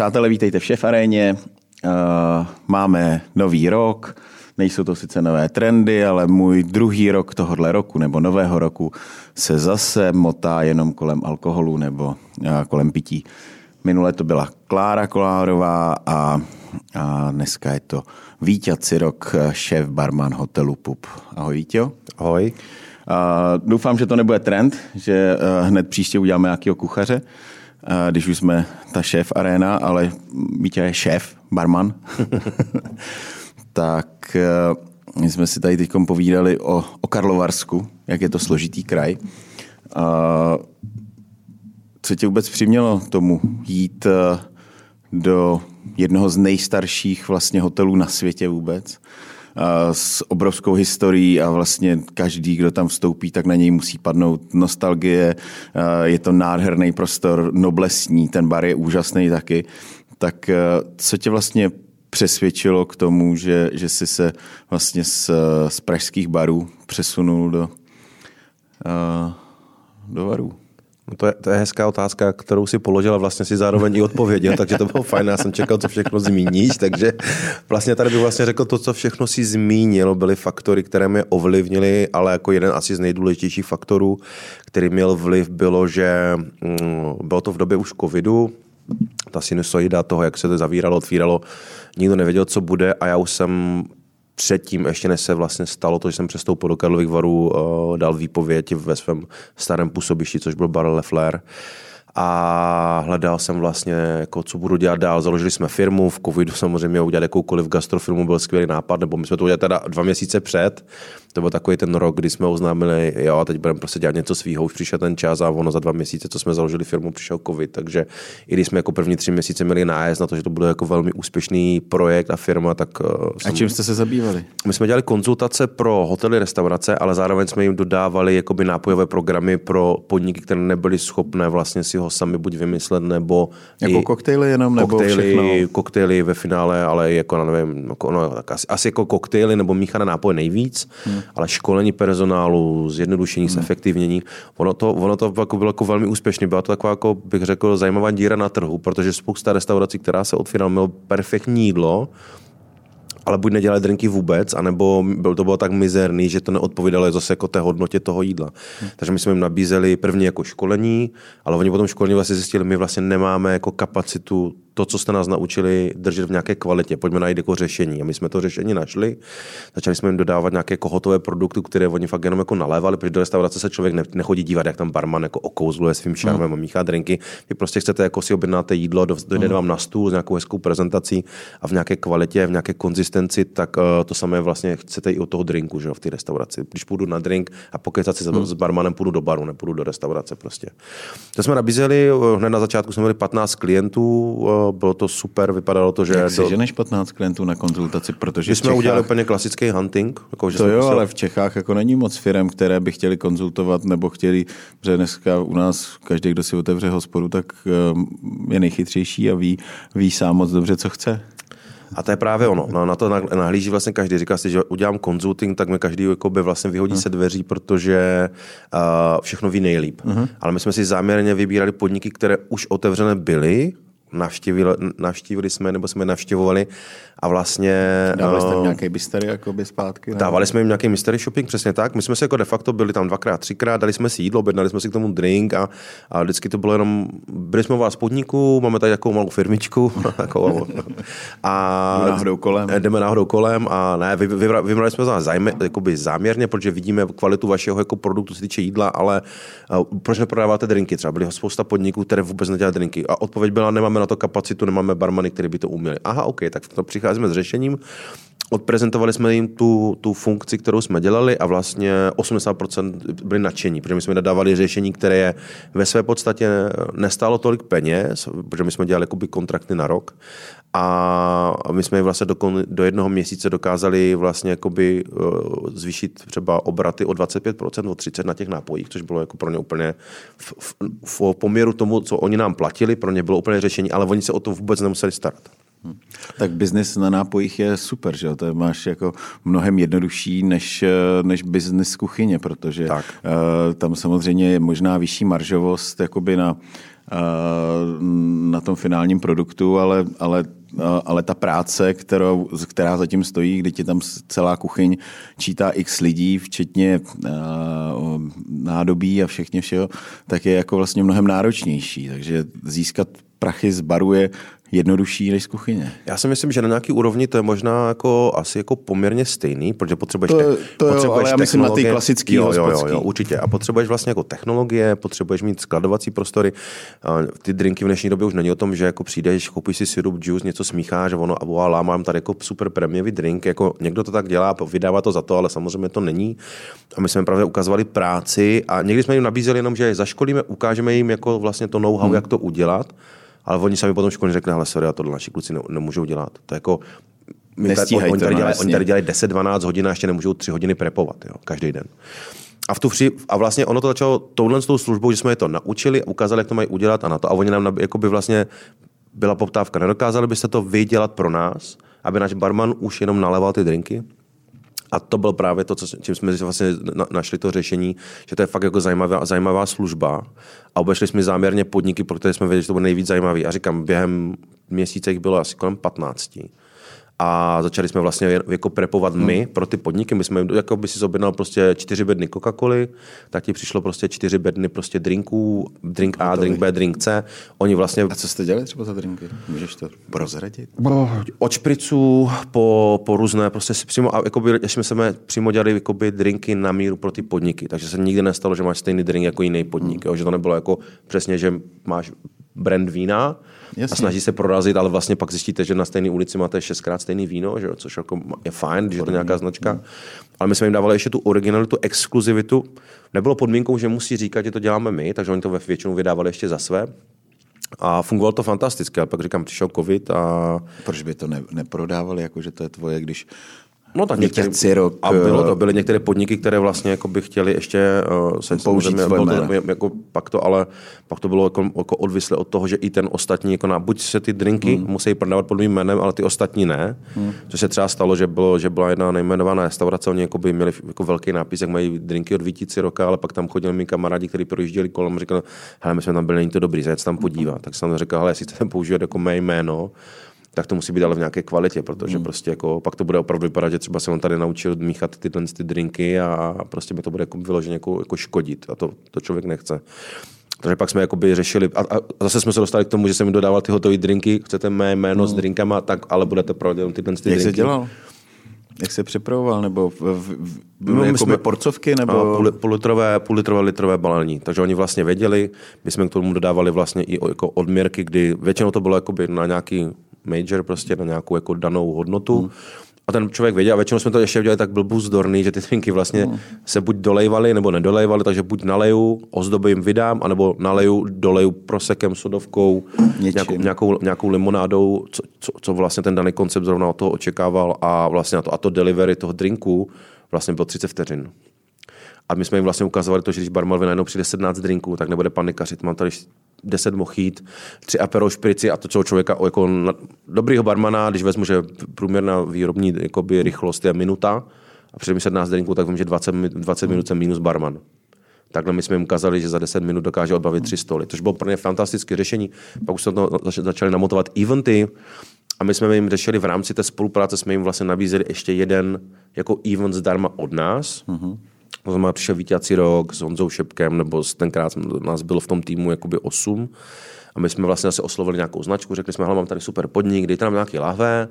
Přátelé, vítejte v Šef aréně. Uh, máme nový rok, nejsou to sice nové trendy, ale můj druhý rok tohohle roku nebo nového roku se zase motá jenom kolem alkoholu nebo uh, kolem pití. Minule to byla Klára Kolárová a, a dneska je to Vítěz rok, šéf barman hotelu Pup. Ahoj Vítě. Ahoj. Uh, doufám, že to nebude trend, že uh, hned příště uděláme nějakého kuchaře, když už jsme ta šéf arena, ale Vítě je šéf, barman. tak uh, my jsme si tady teď povídali o, o Karlovarsku, jak je to složitý kraj. Uh, co tě vůbec přimělo tomu jít uh, do jednoho z nejstarších vlastně hotelů na světě vůbec? S obrovskou historií a vlastně každý, kdo tam vstoupí, tak na něj musí padnout nostalgie. Je to nádherný prostor, noblesní, ten bar je úžasný taky. Tak co tě vlastně přesvědčilo k tomu, že, že jsi se vlastně z, z pražských barů přesunul do, do varů? No to, je, to je hezká otázka, kterou si položila, vlastně si zároveň i odpověděl, takže to bylo fajn. Já jsem čekal, co všechno zmíníš, takže vlastně tady bych vlastně řekl to, co všechno si zmínil, byly faktory, které mě ovlivnily, ale jako jeden asi z nejdůležitějších faktorů, který měl vliv, bylo, že mm, bylo to v době už covidu, ta sinusoida toho, jak se to zavíralo, otvíralo, nikdo nevěděl, co bude a já už jsem předtím, ještě než se vlastně stalo to, že jsem přestoupil do Karlových varů, uh, dal výpověď ve svém starém působišti, což byl Bar Lefler a hledal jsem vlastně, jako, co budu dělat dál. Založili jsme firmu, v covidu samozřejmě udělat jakoukoliv gastrofirmu byl skvělý nápad, nebo my jsme to udělali teda dva měsíce před, to byl takový ten rok, kdy jsme oznámili, jo, a teď budeme prostě dělat něco svýho, už přišel ten čas a ono za dva měsíce, co jsme založili firmu, přišel covid, takže i když jsme jako první tři měsíce měli nájezd na to, že to bude jako velmi úspěšný projekt a firma, tak... Uh, a čím jste se zabývali? My jsme dělali konzultace pro hotely, restaurace, ale zároveň jsme jim dodávali jakoby nápojové programy pro podniky, které nebyly schopné vlastně si ho sami buď vymyslet, nebo... Jako koktejly jenom, nebo koktejly, všechno? koktejly ve finále, ale jako, nevím, jako, no, tak asi, asi jako koktejly nebo míchané nápoje nejvíc. Hmm ale školení personálu, zjednodušení, hmm. zefektivnění, ono to, ono to jako bylo jako velmi úspěšné. Byla to taková, jako bych řekl, zajímavá díra na trhu, protože spousta restaurací, která se otvírala, mělo perfektní jídlo, ale buď nedělali drinky vůbec, anebo byl to bylo tak mizerný, že to neodpovídalo zase jako té hodnotě toho jídla. Hmm. Takže my jsme jim nabízeli první jako školení, ale oni potom školení vlastně zjistili, my vlastně nemáme jako kapacitu to, co jste nás naučili, držet v nějaké kvalitě. Pojďme najít jako řešení. A my jsme to řešení našli. Začali jsme jim dodávat nějaké jako hotové produkty, které oni fakt jenom jako nalévali, protože do restaurace se člověk ne, nechodí dívat, jak tam barman jako okouzluje svým šarmem mm. a míchá drinky. Vy prostě chcete jako si objednáte jídlo, dojde mm. vám na stůl s nějakou hezkou prezentací a v nějaké kvalitě, v nějaké konzistenci, tak uh, to samé vlastně chcete i od toho drinku, že v té restauraci. Když půjdu na drink a pokecat si mm. s barmanem, půjdu do baru, nepůjdu do restaurace prostě. To jsme nabízeli, eh, hned na začátku jsme měli 15 klientů, bylo to super, vypadalo to, že... Jak si ženeš 15 klientů na konzultaci, protože My jsme Čechách... udělali úplně klasický hunting. Jako, že to jo, musel... ale v Čechách jako není moc firm, které by chtěli konzultovat nebo chtěli, že dneska u nás každý, kdo si otevře hospodu, tak eh, je nejchytřejší a ví, ví sám moc dobře, co chce. A to je právě ono. No, na to nahlíží vlastně každý. Říká si, že udělám konzulting, tak mi každý by vlastně vyhodí hmm. se dveří, protože uh, všechno ví nejlíp. Uh-huh. Ale my jsme si záměrně vybírali podniky, které už otevřené byly navštívili, navštívili jsme, nebo jsme navštěvovali a vlastně... Dávali jste uh, nějaký mystery jakoby zpátky? Dávali jsme jim nějaký mystery shopping, přesně tak. My jsme se jako de facto byli tam dvakrát, třikrát, dali jsme si jídlo, objednali jsme si k tomu drink a, a vždycky to bylo jenom, byli jsme u vás podniku, máme tady takovou malou firmičku a jdeme náhodou kolem. Jdeme náhodou kolem a ne, vy, vy, vybrali jsme to zájme, jakoby záměrně, protože vidíme kvalitu vašeho jako produktu, se týče jídla, ale uh, proč neprodáváte drinky? Třeba byly spousta podniků, které vůbec nedělají drinky. A odpověď byla, nemáme na to kapacitu, nemáme barmany, které by to uměli. Aha, OK, tak to přicházíme s řešením. Odprezentovali jsme jim tu, tu funkci, kterou jsme dělali a vlastně 80% byli nadšení, protože my jsme dodávali řešení, které je ve své podstatě nestálo tolik peněz, protože my jsme dělali kontrakty na rok a my jsme vlastně do, do jednoho měsíce dokázali vlastně jakoby uh, zvýšit třeba obraty o 25%, o 30% na těch nápojích, což bylo jako pro ně úplně v, v, v poměru tomu, co oni nám platili, pro ně bylo úplně řešení, ale oni se o to vůbec nemuseli starat. Hmm. Tak biznis na nápojích je super, že jo? To máš jako mnohem jednodušší než, eh, než biznis kuchyně, protože tak. Uh, tam samozřejmě je možná vyšší maržovost jakoby na na tom finálním produktu, ale, ale ale ta práce, kterou, která zatím stojí, kdy ti tam celá kuchyň čítá x lidí, včetně nádobí a všechně všeho, tak je jako vlastně mnohem náročnější. Takže získat prachy z baru je jednodušší než z kuchyně. Já si myslím, že na nějaký úrovni to je možná jako, asi jako poměrně stejný, protože potřebuješ, to, te- to potřebuješ jo, ale já myslím na ty klasický jo, jo, jo, jo, určitě. A potřebuješ vlastně jako technologie, potřebuješ mít skladovací prostory. Ty drinky v dnešní době už není o tom, že jako přijdeš, koupíš si syrup, juice, něco smícháš, ono a voilà, mám tady jako super prémiový drink. Jako někdo to tak dělá, vydává to za to, ale samozřejmě to není. A my jsme právě ukazovali práci a někdy jsme jim nabízeli jenom, že zaškolíme, ukážeme jim jako vlastně to know-how, hmm. jak to udělat ale oni sami potom školní řekli, ale sorry, a to naši kluci ne, nemůžou dělat. To je jako, my tady, oni, tady dělají, oni tady dělají 10-12 hodin a ještě nemůžou 3 hodiny prepovat, jo, každý den. A, v tu vši, a vlastně ono to začalo touhle s tou službou, že jsme je to naučili, ukázali, jak to mají udělat a na to. A oni nám jako by vlastně byla poptávka. Nedokázali byste to vy dělat pro nás, aby náš barman už jenom naleval ty drinky? A to byl právě to, co, čím jsme vlastně našli to řešení, že to je fakt jako zajímavá, zajímavá služba. A obešli jsme záměrně podniky, pro které jsme věděli, že to bude nejvíc zajímavý. A říkám, během měsíce jich bylo asi kolem 15 a začali jsme vlastně jako prepovat my hmm. pro ty podniky. My jsme, jako by si objednal prostě čtyři bedny coca coly tak ti přišlo prostě čtyři bedny prostě drinků, drink A, drink B, drink C. Oni vlastně... A co jste dělali třeba za drinky? Můžeš to prozradit? Od špricu po, po různé, prostě si přímo, a jakoby, jsme se přímo dělali jakoby drinky na míru pro ty podniky, takže se nikdy nestalo, že máš stejný drink jako jiný podnik, hmm. jo? že to nebylo jako přesně, že máš brand vína, Jasně. a snaží se prorazit, ale vlastně pak zjistíte, že na stejné ulici máte šestkrát stejný víno, že jo, což jako je fajn, když je to nějaká značka. Ale my jsme jim dávali ještě tu originalitu, exkluzivitu. Nebylo podmínkou, že musí říkat, že to děláme my, takže oni to ve většinou vydávali ještě za své. A fungovalo to fantasticky, ale pak říkám, přišel covid a... Proč by to ne, neprodávali, jako že to je tvoje, když No tak některé, rok, a bylo to, byly některé podniky, které vlastně jako by chtěli ještě uh, se použít bylo to, jako, pak to, ale pak to bylo jako, jako odvislé od toho, že i ten ostatní, jako na, buď se ty drinky hmm. musí prodávat pod mým jménem, ale ty ostatní ne. Hmm. Což se třeba stalo, že, bylo, že byla jedna nejmenovaná restaurace, oni jako by měli jako velký nápis, jak mají drinky od Vítici roka, ale pak tam chodili mi kamarádi, kteří projížděli kolem, říkali, hele, my jsme tam byli, není to dobrý, zajet tam podívat. Tak jsem řekl, hele, jestli chcete používat jako mé jméno, tak to musí být ale v nějaké kvalitě, protože hmm. prostě jako, pak to bude opravdu vypadat, že třeba se on tady naučil míchat tyhle ty drinky a prostě mi to bude jako vyloženě jako, jako škodit a to, to člověk nechce. Takže pak jsme jakoby řešili, a, a zase jsme se dostali k tomu, že jsem mi dodával ty hotové drinky, chcete mé jméno hmm. s drinkama, tak ale budete prodat tyhle ty Jak drinky. Jak se dělal? Jak se připravoval? Nebo v, v, v, no, jako jsme, porcovky? Nebo... Půl, půl, litrové, půl litrové, litrové balení. Takže oni vlastně věděli, my jsme k tomu dodávali vlastně i jako odměrky, kdy většinou to bylo jakoby na nějaký major prostě na nějakou jako danou hodnotu. Hmm. A ten člověk věděl, a většinou jsme to ještě udělali tak byl zdorný, že ty drinky vlastně hmm. se buď dolejvaly nebo nedolejvaly, takže buď naleju, ozdobím vydám, anebo naleju, doleju prosekem, sodovkou, nějakou, nějakou, nějakou limonádou, co, co, co, vlastně ten daný koncept zrovna od toho očekával a vlastně na to, a to delivery toho drinku vlastně bylo 30 vteřin. A my jsme jim vlastně ukazovali to, že když barman najednou přijde 17 drinků, tak nebude panikařit. Mám tady 10 mochít, tři apero šprici a to, co člověka jako na, dobrýho barmana, když vezmu, že průměrná výrobní jakoby, rychlost je minuta a mi 17 drinků, tak vím, že 20, 20 minut jsem minus barman. Takhle my jsme jim ukázali, že za 10 minut dokáže odbavit tři stoly, což bylo pro ně fantastické řešení. Pak už jsme to začali namotovat eventy a my jsme jim řešili v rámci té spolupráce, jsme jim vlastně nabízeli ještě jeden jako event zdarma od nás. Mm-hmm to znamená, přišel vítěcí rok s Honzou Šepkem, nebo tenkrát nás bylo v tom týmu jakoby 8. A my jsme vlastně zase oslovili nějakou značku, řekli jsme, hele, mám tady super podnik, dejte nám nějaký lahve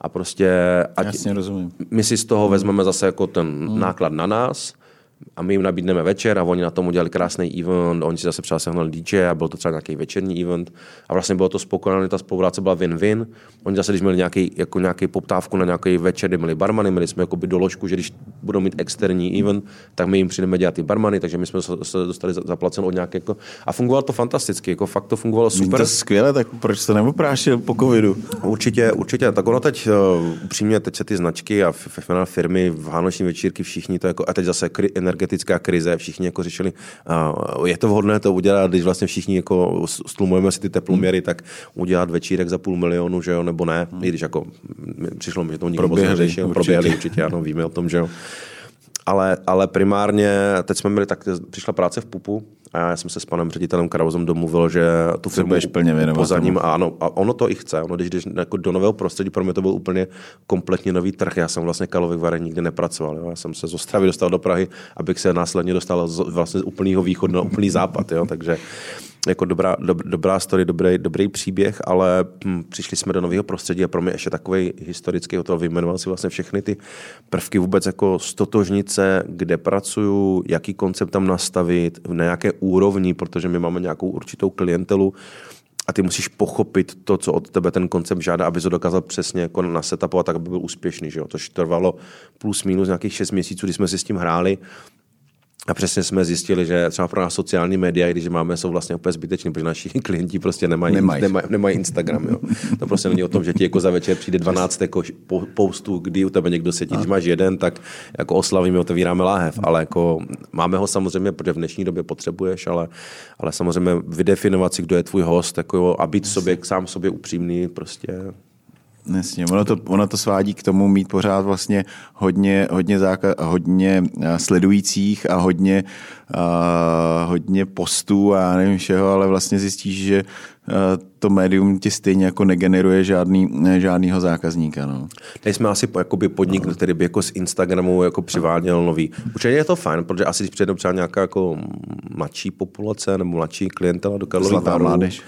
a prostě... Ať Jasně rozumím. My si z toho vezmeme zase jako ten hmm. náklad na nás a my jim nabídneme večer a oni na tom udělali krásný event, oni si zase třeba sehnali DJ a byl to třeba nějaký večerní event a vlastně bylo to spokojené, ta spolupráce byla win-win. Oni zase, když měli nějaký, jako nějaký poptávku na nějaký večer, kdy měli barmany, měli jsme jako by doložku, že když budou mít externí event, tak my jim přijdeme dělat ty barmany, takže my jsme se dostali zaplaceno od nějaké jako, a fungovalo to fantasticky, jako fakt to fungovalo super. to skvěle, tak proč to neoprášil po covidu? Určitě, určitě. Tak ono teď, uh, upřímně, teď se ty značky a firmy v vánoční večírky všichni to jako, a teď zase energetická krize, všichni jako řešili, je to vhodné to udělat, když vlastně všichni jako stlumujeme si ty teploměry, hmm. tak udělat večírek za půl milionu, že jo, nebo ne, hmm. i když jako přišlo mi, že to nikdo moc neřešil, proběhli určitě, ano, víme o tom, že jo ale, ale primárně teď jsme měli, tak přišla práce v PUPu A já jsem se s panem ředitelem Krauzem domluvil, že tu firmu budeš plně věnovat pozaním, a ano, a ono to i chce. Ono, když jdeš jako do nového prostředí, pro mě to byl úplně kompletně nový trh. Já jsem vlastně kalových varen nikdy nepracoval. Jo. Já jsem se z Ostravy dostal do Prahy, abych se následně dostal z, vlastně z úplného východu na úplný západ. Jo. Takže jako dobrá, dob, dobrá story, dobrý, dobrý příběh, ale hm, přišli jsme do nového prostředí a pro mě ještě takový historický hotel vyjmenoval si vlastně všechny ty prvky vůbec jako stotožnice, kde pracuju, jaký koncept tam nastavit, na jaké úrovni, protože my máme nějakou určitou klientelu, a ty musíš pochopit to, co od tebe ten koncept žádá, aby to dokázal přesně jako nasetapovat, tak aby byl úspěšný. Že jo? To trvalo plus minus nějakých 6 měsíců, kdy jsme si s tím hráli a přesně jsme zjistili, že třeba pro nás sociální média, když máme, jsou vlastně úplně zbyteční, protože naši klienti prostě nemají, nemají. nemají, nemají Instagram. Jo. To prostě není o tom, že ti jako za večer přijde 12 jako postů, kdy u tebe někdo sedí. Když máš jeden, tak jako oslavíme, otevíráme láhev, ale jako máme ho samozřejmě, protože v dnešní době potřebuješ, ale, ale samozřejmě vydefinovat si, kdo je tvůj host, jako a být sobě, sám sobě upřímný, prostě Jasně, ono to, ono to svádí k tomu mít pořád vlastně hodně, hodně, záka, hodně eh, sledujících a hodně, uh, hodně postů a nevím všeho, ale vlastně zjistíš, že uh, to médium ti stejně jako negeneruje žádný, žádnýho zákazníka. No. Tady jsme asi jakoby podnik, který by jako z Instagramu jako přiváděl nový. Určitě je to fajn, protože asi když přijde třeba nějaká jako mladší populace nebo mladší klientela do Karlových mládež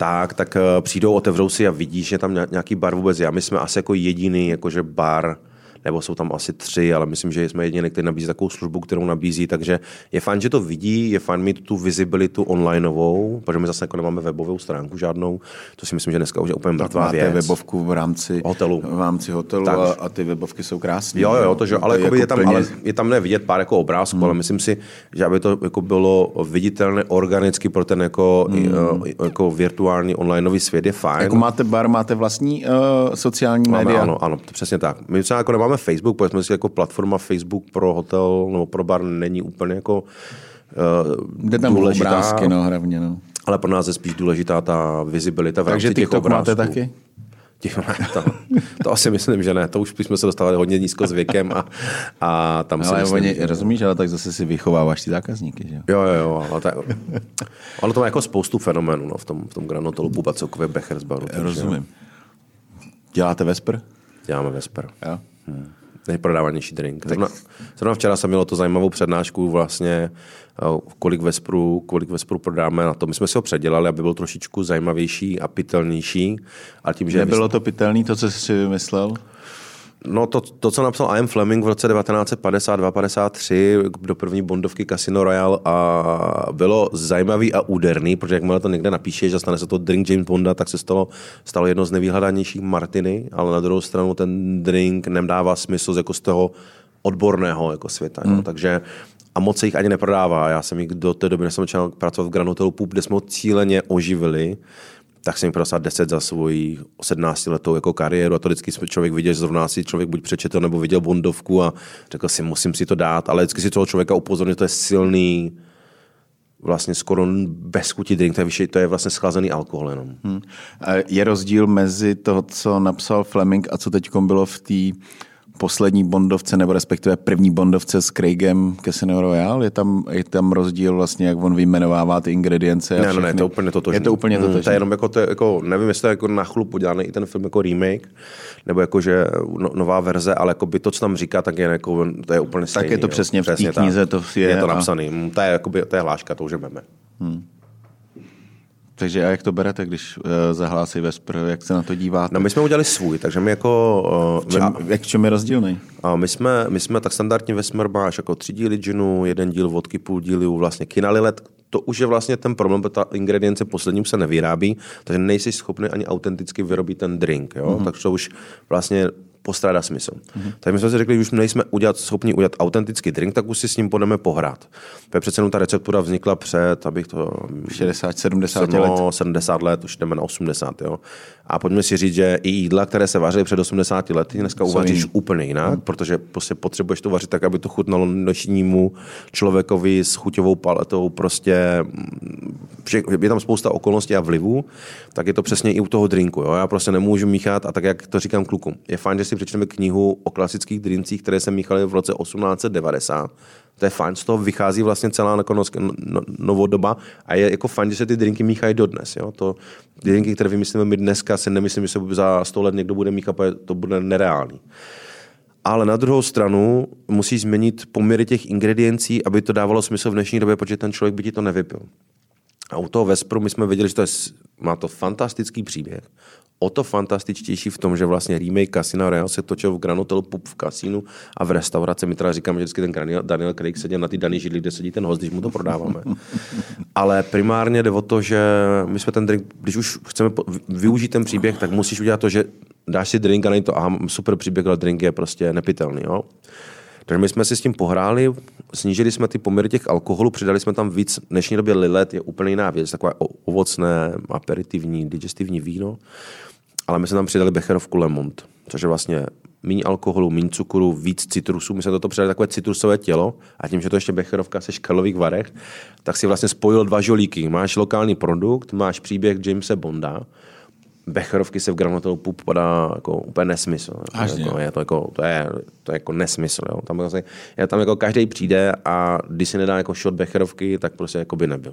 tak, tak eh, přijdou, otevřou si a vidí, že tam nějaký bar vůbec je. A my jsme asi jako jediný jakože bar, nebo jsou tam asi tři, ale myslím, že jsme jediný, který nabízí takovou službu, kterou nabízí, takže je fajn, že to vidí, je fajn mít tu visibilitu onlineovou, protože my zase jako nemáme webovou stránku žádnou, to si myslím, že dneska už je úplně mrtvá věc. webovku v rámci hotelu, v rámci hotelu tak. a, a, ty webovky jsou krásné. Jo, jo, to, že, ale, jako je, tam, plně... ale je tam nevidět pár jako obrázků, hmm. ale myslím si, že aby to jako bylo viditelné organicky pro ten jako, hmm. jako virtuální onlineový svět je fajn. Jako máte bar, máte vlastní uh, sociální máme, média? Ano, ano, přesně tak. My třeba jako nemáme Facebook, pojďme si jako platforma Facebook pro hotel nebo pro bar není úplně jako uh, Jde tam důležitá. obrázky, no, hlavně, no. Ale pro nás je spíš důležitá ta vizibilita v Takže rámci těch obrázků. máte taky? to, to asi myslím, že ne. To už jsme se dostali hodně nízko s věkem a, a tam ale si myslím, oni, že... rozumíš, ale tak zase si vychováváš ty zákazníky, že jo? Jo, jo, ale tak, ale to má jako spoustu fenoménů no, v tom, v tom Granotolu, Puba celkově Bechersbaru. Rozumím. Děláte Vesper? Děláme Vesper. Jo. Hmm nejprodávanější drink. Zrovna, zrovna včera jsem měl to zajímavou přednášku vlastně, eh, kolik Vespru, kolik Vespru prodáme na to. My jsme si ho předělali, aby byl trošičku zajímavější a pitelnější. A tím, že Nebylo to pitelný, to, co jsi si vymyslel? No to, to, co napsal Ian Fleming v roce 1952-53 do první bondovky Casino Royale a bylo zajímavý a úderný, protože jakmile to někde napíšeš že stane se to drink James Bonda, tak se stalo, stalo jedno z nejvýhledanějších Martiny, ale na druhou stranu ten drink nedává smysl jako z toho odborného jako světa. Hmm. No. Takže a moc se jich ani neprodává. Já jsem jich do té doby, než jsem začal pracovat v Granotelu Pup, kde jsme ho cíleně oživili, tak jsem jim prodal 10 za svoji 17 letou jako kariéru a to vždycky člověk viděl, že zrovna si člověk buď přečetl nebo viděl Bondovku a řekl si, musím si to dát, ale vždycky si toho člověka upozornil, to je silný, vlastně skoro bez chuti drink, to je, to je vlastně schlazený alkohol jenom. Hmm. Je rozdíl mezi to, co napsal Fleming a co teď bylo v té poslední bondovce, nebo respektive první bondovce s Craigem Casino Royale? Je tam, je tam rozdíl vlastně, jak on vyjmenovává ty ingredience? Ne, ne, ne, to je úplně totožné. Je to úplně totožné. Mm, to je jenom jako, to je, jako, nevím, jestli to je jako na chlup udělaný i ten film jako remake, nebo jako, že no, nová verze, ale jako by to, co tam říká, tak je, jako, to je úplně stejný. Tak je to přesně jo. v té knize, to je. Je to napsaný. A... Mm, to je, jakoby, to je hláška, to už máme. Hmm. Takže a jak to berete, když uh, zahlásí Vesper, jak se na to díváte? No my jsme udělali svůj, takže my jako... Uh, čem, jak čem je rozdílný? A my jsme, my jsme tak standardně Vesper máš jako tři díly džinu, jeden díl vodky, půl dílu vlastně kinalilet, to už je vlastně ten problém, protože ta ingredience poslední se nevyrábí, takže nejsi schopný ani autenticky vyrobit ten drink. Jo? Mm-hmm. Takže to už vlastně postrádá smysl. Mm-hmm. Tak my jsme si řekli, že už nejsme udělat, schopni udělat autentický drink, tak už si s ním budeme pohrát. Protože přece ta receptura vznikla před, abych to... 60, 70 no, let. 70 let, už jdeme na 80. Jo. A pojďme si říct, že i jídla, které se vařily před 80 lety, dneska uvaříš úplně jinak, mm. protože prostě potřebuješ to vařit tak, aby to chutnalo dnešnímu člověkovi s chuťovou paletou. Prostě je tam spousta okolností a vlivů, tak je to přesně i u toho drinku. Jo. Já prostě nemůžu míchat a tak, jak to říkám klukům. Je fajn, že si přečteme knihu o klasických drincích, které se míchaly v roce 1890, To je fajn, z toho vychází vlastně celá jako no, no, novodoba a je jako fajn, že se ty drinky míchají dodnes. Jo? To, ty drinky, které vymyslíme my dneska, se nemyslím, že se za 100 let někdo bude míchat, to bude nereálný. Ale na druhou stranu musí změnit poměry těch ingrediencí, aby to dávalo smysl v dnešní době, protože ten člověk by ti to nevypil. A u toho Vespru my jsme věděli, že to je, má to fantastický příběh. O to fantastičtější v tom, že vlastně remake Casino Real se točil v Granotel Pub v kasínu a v restauraci. My teda říkáme, že vždycky ten Daniel Craig seděl na ty daný židli, kde sedí ten host, když mu to prodáváme. Ale primárně jde o to, že my jsme ten drink, když už chceme využít ten příběh, tak musíš udělat to, že dáš si drink a není to, aha, super příběh, ale drink je prostě nepitelný. Jo? Takže my jsme si s tím pohráli, snížili jsme ty poměry těch alkoholů, přidali jsme tam víc, v dnešní době lilet je úplně jiná věc, takové ovocné, aperitivní, digestivní víno, ale my jsme tam přidali becherovku Lemont, což je vlastně méně alkoholu, méně cukru, víc citrusů. My jsme do toho přidali takové citrusové tělo a tím, že to ještě becherovka se škarlových varech, tak si vlastně spojil dva žolíky. Máš lokální produkt, máš příběh Jamesa Bonda, Becherovky se v granatolu pup padá jako úplně nesmysl. Jako, je to, jako, to, je, to je jako nesmysl. Jo. Tam, je, tam jako každý přijde a když si nedá jako shot Becherovky, tak prostě jako by nebyl.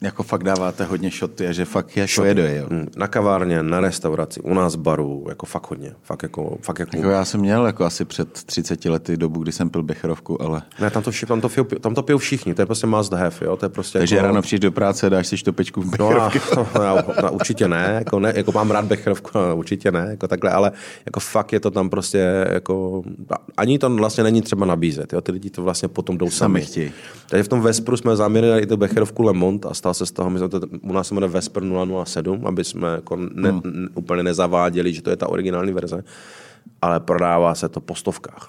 Jako fakt dáváte hodně šoty a že fakt je jako jede, jo? Mm, na kavárně, na restauraci, u nás baru, jako fakt hodně. Fakt jako, fakt jako... jako já jsem měl jako asi před 30 lety dobu, kdy jsem pil becherovku, ale... Ne, tam to, tam to, tam to pijou všichni, to je prostě must have, jo? To je prostě Takže jako... ráno přijdeš do práce, dáš si štopečku v becherovky. No, a, no, no, určitě ne, jako, ne, jako mám rád becherovku, no, určitě ne, jako takhle, ale jako fakt je to tam prostě jako... Ani to vlastně není třeba nabízet, jo? Ty lidi to vlastně potom jdou sami. sami. Takže v tom Vespru jsme záměrně dali tu becherovku Lemont a stal se z toho, my jsme to u nás se jmenuje Vesper 007, aby jsme jako ne, hmm. ne, úplně nezaváděli, že to je ta originální verze, ale prodává se to po stovkách.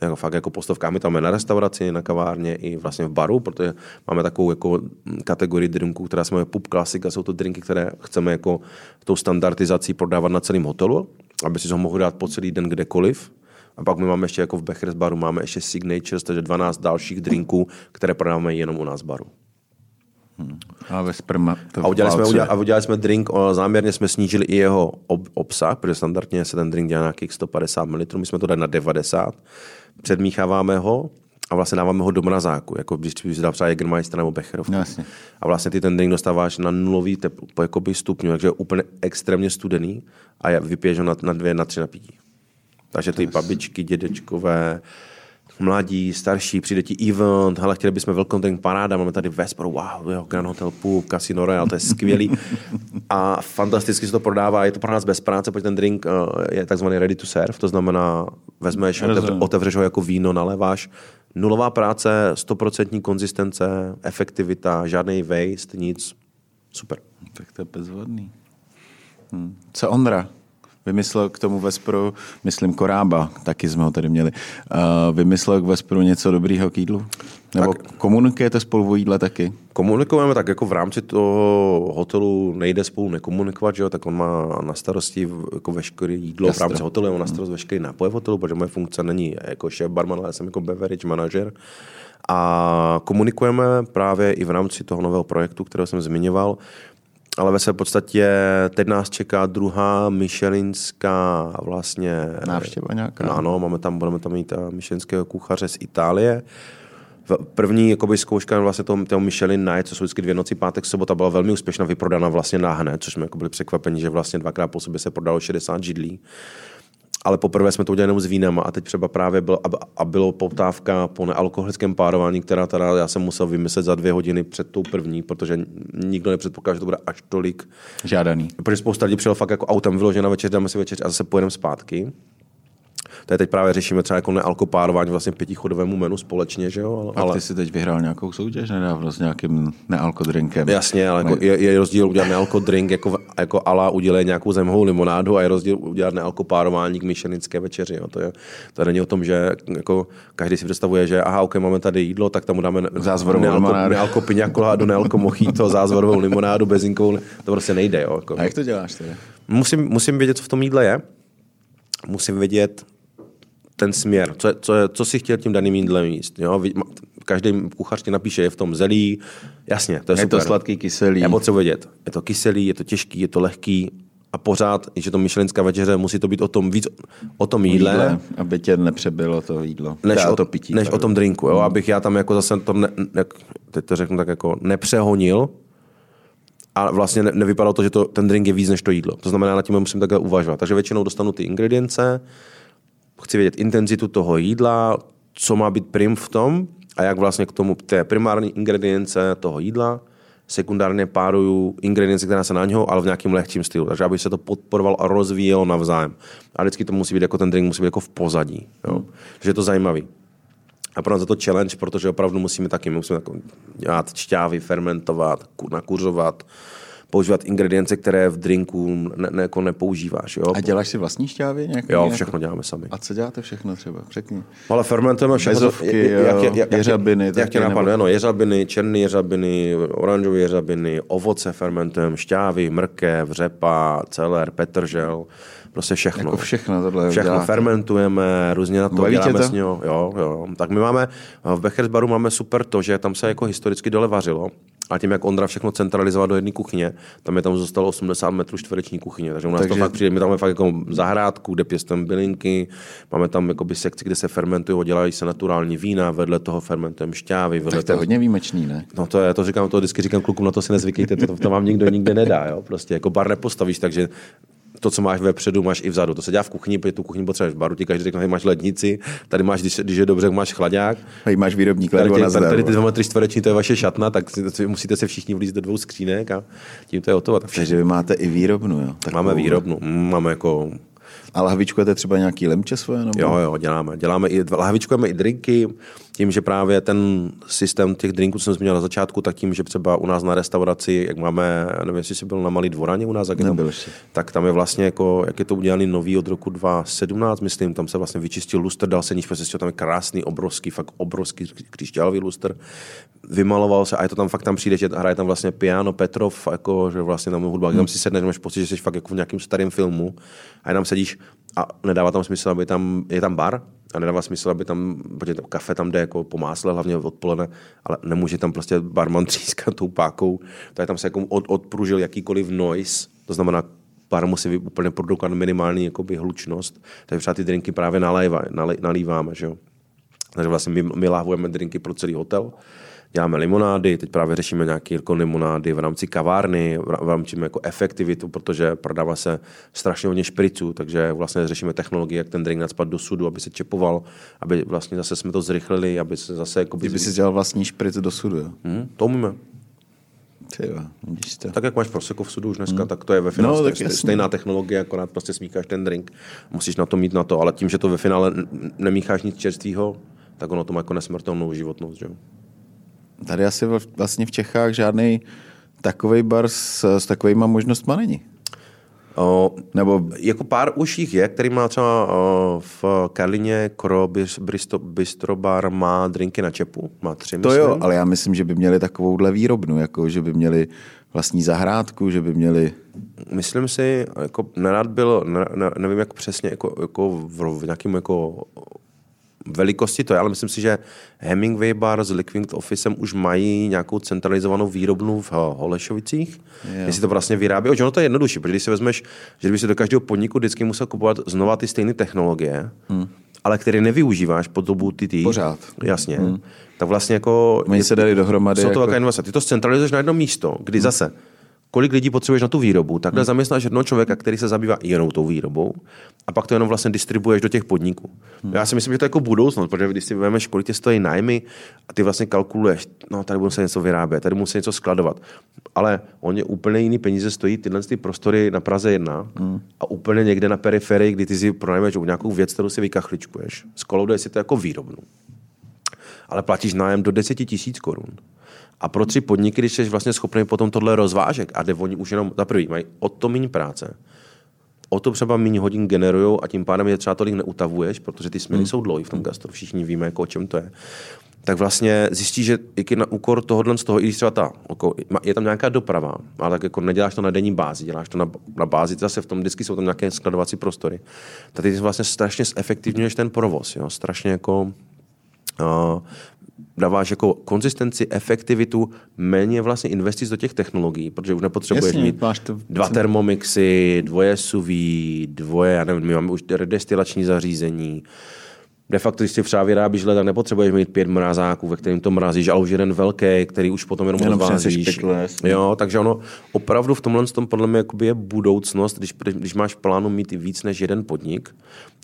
Jako fakt jako po stovkách. My tam na restauraci, na kavárně i vlastně v baru, protože máme takovou jako kategorii drinků, která se jmenuje Pub Classic a jsou to drinky, které chceme jako tou standardizací prodávat na celém hotelu, aby si ho mohl dát po celý den kdekoliv. A pak my máme ještě jako v Bechers baru, máme ještě Signatures, takže 12 dalších drinků, které prodáváme jenom u nás baru. Hmm. A ve sperma a udělali, jsme, udělali, a udělali jsme drink, záměrně jsme snížili i jeho ob, obsah, protože standardně se ten drink dělá nějakých 150 ml, my jsme to dali na 90, předmícháváme ho a vlastně dáváme ho do mrazáku, jako když si dá třeba Jägermeister nebo Becherovku. Jasně. A vlastně ty ten drink dostáváš na nulový teplo, jakoby stupňů, takže je úplně extrémně studený a vypiješ ho na, na dvě, na tři napití. Takže ty babičky, dědečkové, mladí, starší, přijde ti event, hele, chtěli bychom welcome drink paráda, máme tady Vesper, wow, jo, Grand Hotel Pub, Casino Royale, to je skvělý. A fantasticky se to prodává, je to pro nás bez práce, protože ten drink uh, je takzvaný ready to serve, to znamená, vezmeš, otevře, otevřeš ho jako víno, naleváš, nulová práce, stoprocentní konzistence, efektivita, žádný waste, nic, super. Tak to je bezvodný. Hm. Co Ondra? Vymyslel k tomu Vespru, myslím Korába, taky jsme ho tady měli, uh, vymyslel k Vespru něco dobrýho k jídlu? Nebo tak, komunikujete spolu o jídle taky? Komunikujeme tak jako v rámci toho hotelu nejde spolu nekomunikovat, že jo? tak on má na starosti jako veškeré jídlo Gastro. v rámci hotelu, on má na starosti hmm. veškeré nápoje v hotelu, protože moje funkce není jako šéf barman, ale já jsem jako beverage manager. A komunikujeme právě i v rámci toho nového projektu, kterého jsem zmiňoval, ale ve své podstatě teď nás čeká druhá myšelinská vlastně... Návštěva nějaká. No, ano, máme tam, budeme tam mít eh, myšelinského kuchaře z Itálie. První jakoby, zkouška vlastně toho, toho Michelin Night, co jsou vždycky dvě noci, pátek, sobota, byla velmi úspěšná, vyprodána vlastně na hned, což jsme jako byli překvapeni, že vlastně dvakrát po sobě se prodalo 60 židlí ale poprvé jsme to udělali jenom s vínem a teď třeba právě byl, a bylo poptávka po nealkoholickém párování, která teda já jsem musel vymyslet za dvě hodiny před tou první, protože nikdo nepředpokládal, že to bude až tolik. Žádaný. Protože spousta lidí přijel fakt jako autem vyložené večer, dáme si večer a zase pojedeme zpátky. Tady teď právě řešíme třeba jako nealkopárování vlastně pětichodovému menu společně, že jo? Ale... A ty si teď vyhrál nějakou soutěž nedávno s nějakým nealkodrinkem. Jasně, ale jako je, je, rozdíl udělat nealkodrink jako, jako ala udělat nějakou zemovou limonádu a je rozdíl udělat nealkopárování k myšlenické večeři. Jo? To, je, to není o tom, že jako každý si představuje, že aha, ok, máme tady jídlo, tak tam dáme zázvorovou nealko, limonádu. nealko piňakola do nealko mochito, zázvorovou limonádu, bezinkovou, to prostě nejde. Jo? Jako. A jak to děláš tedy? Musím, musím vědět, co v tom jídle je. Musím vědět, ten směr, co, co, co si chtěl tím daným jídlem jíst. Jo? Každý kuchař ti napíše, je v tom zelí, jasně, to je, je super. to sladký, kyselý. Já potřebuji vědět, je to kyselý, je to těžký, je to lehký, a pořád, i že to myšlenská večeře, musí to být o tom víc o tom jídle, jídle aby tě nepřebylo to jídlo. než, o, to pití. než o tom drinku. Jo? Abych já tam jako zase to, ne, ne, teď to řeknu tak jako nepřehonil a vlastně ne, nevypadalo to, že to, ten drink je víc než to jídlo. To znamená, na tím musím takhle uvažovat. Takže většinou dostanu ty ingredience, chci vědět intenzitu toho jídla, co má být prim v tom a jak vlastně k tomu té primární ingredience toho jídla sekundárně páruju ingredience, která se na něho, ale v nějakém lehčím stylu. Takže aby se to podporovalo a rozvíjelo navzájem. A vždycky to musí být jako ten drink musí být jako v pozadí. Jo? Že je to zajímavý. A pro nás je to challenge, protože opravdu musíme taky, musíme jako dělat šťávy, fermentovat, ku- nakuřovat, používat ingredience, které v drinku ne, ne, jako nepoužíváš. Jo? A děláš si vlastní šťávy? Nějaký, jo, všechno děláme sami. A co děláte všechno třeba? Řekni. Ale fermentujeme všechno. Bezovky, jo, jeřabiny Jak taky, tě napadne, nebo- ano, jeřabiny, černé jeřabiny, oranžové jeřabiny, ovoce fermentujeme, šťávy, mrkev, řepa, celer, petržel, prostě všechno. Jako všechno tohle Všechno děláte. fermentujeme, různě na to Baví děláme to? s něho. Jo, jo. Tak my máme, v Bechersbaru máme super to, že tam se jako historicky dole vařilo a tím, jak Ondra všechno centralizoval do jedné kuchyně, tam je tam zůstalo 80 metrů čtvereční kuchyně. Takže u nás Takže- to fakt přijde, my tam máme fakt jako zahrádku, kde pěstujeme bylinky, máme tam jakoby sekci, kde se fermentují, dělají se naturální vína, vedle toho fermentujeme šťávy, vedle Tak to je toho hodně výjimečný, ne? No to je, to říkám, to vždycky říkám klukům, na to si nezvykejte, to, to vám nikdo nikde nedá, jo? prostě jako bar nepostavíš, takže to, co máš vepředu, máš i vzadu. To se dělá v kuchyni, protože tu kuchyni potřebuješ v baru, ti každý řekne, máš lednici, tady máš, když, když je dobře, máš chlaďák. Hej, máš výrobní Tady, kladvo tě, na tady, tady ty dva metry čtvereční, to je vaše šatna, tak musíte se všichni vlízt do dvou skřínek a tím to je hotovo. Tak Takže vy máte i výrobnu, jo? Takovou. máme výrobnu, mm, máme jako A lahvičkujete třeba nějaký lemče svoje? Nebo? Jo, jo, děláme. Děláme i, lahvičkujeme i drinky, tím, že právě ten systém těch drinků, co jsem zmínil na začátku, tak tím, že třeba u nás na restauraci, jak máme, nevím, jestli jsi byl na Malý dvoraně u nás, jak tam, tak tam je vlastně jako, jak je to udělaný nový od roku 2017, myslím, tam se vlastně vyčistil lustr, dal se níž, prostě tam je krásný, obrovský, fakt obrovský křišťálový lustr, vymaloval se a je to tam fakt tam přijde, že hraje tam vlastně piano Petrov, jako, že vlastně tam hudba, hmm. tam si sedneš, máš pocit, že jsi fakt jako v nějakém starém filmu a jenom sedíš a nedává tam smysl, aby tam, je tam bar, a nedává smysl, aby tam, protože to kafe tam jde jako po másle, hlavně odpoledne, ale nemůže tam prostě barman třískat tou pákou, tak tam se jako od, odpružil jakýkoliv noise, to znamená, bar musí být úplně produkovat minimální jakoby, hlučnost, takže třeba ty drinky právě nalévá, nalej, nalíváme, že jo. Takže vlastně my, my lahvujeme drinky pro celý hotel, děláme limonády, teď právě řešíme nějaké jako limonády v rámci kavárny, v rá- v rámci jako efektivitu, protože prodává se strašně hodně špriců, takže vlastně řešíme technologii, jak ten drink nadspat do sudu, aby se čepoval, aby vlastně zase jsme to zrychlili, aby se zase jako... Kdyby si dělal vlastní špric do sudu, jo? Hmm, to umíme. Ty jo, vidíš to. Tak jak máš prosecco v sudu už dneska, tak to je ve finále No, tak stej, stejná technologie, akorát prostě smícháš ten drink. Musíš na to mít na to, ale tím, že to ve finále nemícháš nic čerstvého, tak ono to má jako nesmrtelnou životnost. Že? Tady asi vl- vlastně v Čechách žádný takový bar s, s takovýma možnostma není. O, Nebo jako pár už jich je, který má třeba o, v Karlině Kro Bis- Bristo, Bistro Bar má drinky na čepu, má tři, to myslím. jo, ale já myslím, že by měli takovouhle výrobnu, jako že by měli vlastní zahrádku, že by měli... Myslím si, jako nerad byl, ne, ne, nevím jak přesně, jako, jako v, v nějakém jako velikosti to je, ale myslím si, že Hemingway Bar s Liquid Officem už mají nějakou centralizovanou výrobnu v Ho- Holešovicích. Jo. Jestli to vlastně vyrábí, ono to je jednodušší, protože když si vezmeš, že kdyby si do každého podniku vždycky musel kupovat znova ty stejné technologie, hmm. ale které nevyužíváš po dobu ty tý, Pořád. Jasně. Hmm. Tak vlastně jako... Oni se dali dohromady Jsou to jako- velká investice. Ty to centralizuješ na jedno místo, kdy hmm. zase kolik lidí potřebuješ na tu výrobu, takhle hmm. zaměstnáš jednoho člověka, který se zabývá jenom tou výrobou a pak to jenom vlastně distribuuješ do těch podniků. Hmm. Já si myslím, že to je jako budoucnost, protože když si vezmeš, kolik ti stojí nájmy a ty vlastně kalkuluješ, no tady budu se něco vyrábět, tady musí něco skladovat. Ale on je úplně jiný peníze stojí tyhle ty prostory na Praze 1 hmm. a úplně někde na periferii, kdy ty si pronajmeš nějakou věc, kterou si vykachličkuješ. Skolouduješ si to jako výrobnu ale platíš nájem do 10 tisíc korun. A pro tři podniky, když jsi vlastně schopný potom tohle rozvážek a jde oni už jenom za prvý, mají o to méně práce, o to třeba méně hodin generují a tím pádem je třeba tolik neutavuješ, protože ty směny hmm. jsou dlouhé v tom gastro, všichni víme, jako o čem to je. Tak vlastně zjistíš, že i na úkor tohohle z toho, i když třeba ta, jako, je tam nějaká doprava, ale tak jako neděláš to na denní bázi, děláš to na, na bázi, zase v tom vždycky jsou tam nějaké skladovací prostory. Tak ty vlastně strašně zefektivňuješ ten provoz, jo? strašně jako uh, dáváš jako konzistenci, efektivitu, méně vlastně investic do těch technologií, protože už nepotřebuješ Jasně, mít máš to- dva termomixy, dvoje suví, dvoje, já nevím, my máme už redestilační zařízení. De facto, když si třeba vyrábíš led, tak nepotřebuješ mít pět mrazáků, ve kterém to mrazíš, ale už jeden velký, který už potom jenom, Jenom. Jo, takže ono opravdu v tomhle tom podle mě jakoby je budoucnost, když, když máš plánu mít víc než jeden podnik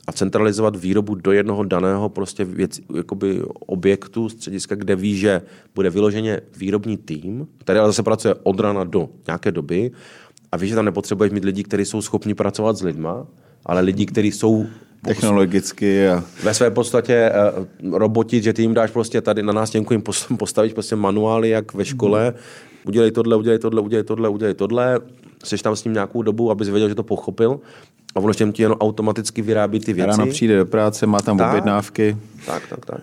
a centralizovat výrobu do jednoho daného prostě věc, jakoby objektu, střediska, kde víš, že bude vyloženě výrobní tým, který ale zase pracuje od rana do nějaké doby a víš, že tam nepotřebuješ mít lidi, kteří jsou schopni pracovat s lidma, ale lidi, kteří jsou Technologicky a ve své podstatě uh, roboti, že ty jim dáš prostě tady na nástěnku jim pos- postavíš prostě manuály, jak ve škole, udělej tohle, udělej tohle, udělej tohle, udělej tohle, jsi tam s ním nějakou dobu, abys věděl, že to pochopil a ono ti jenom automaticky vyrábí ty věci. ráno přijde do práce, má tam Tak. objednávky, Tak, tak, tak.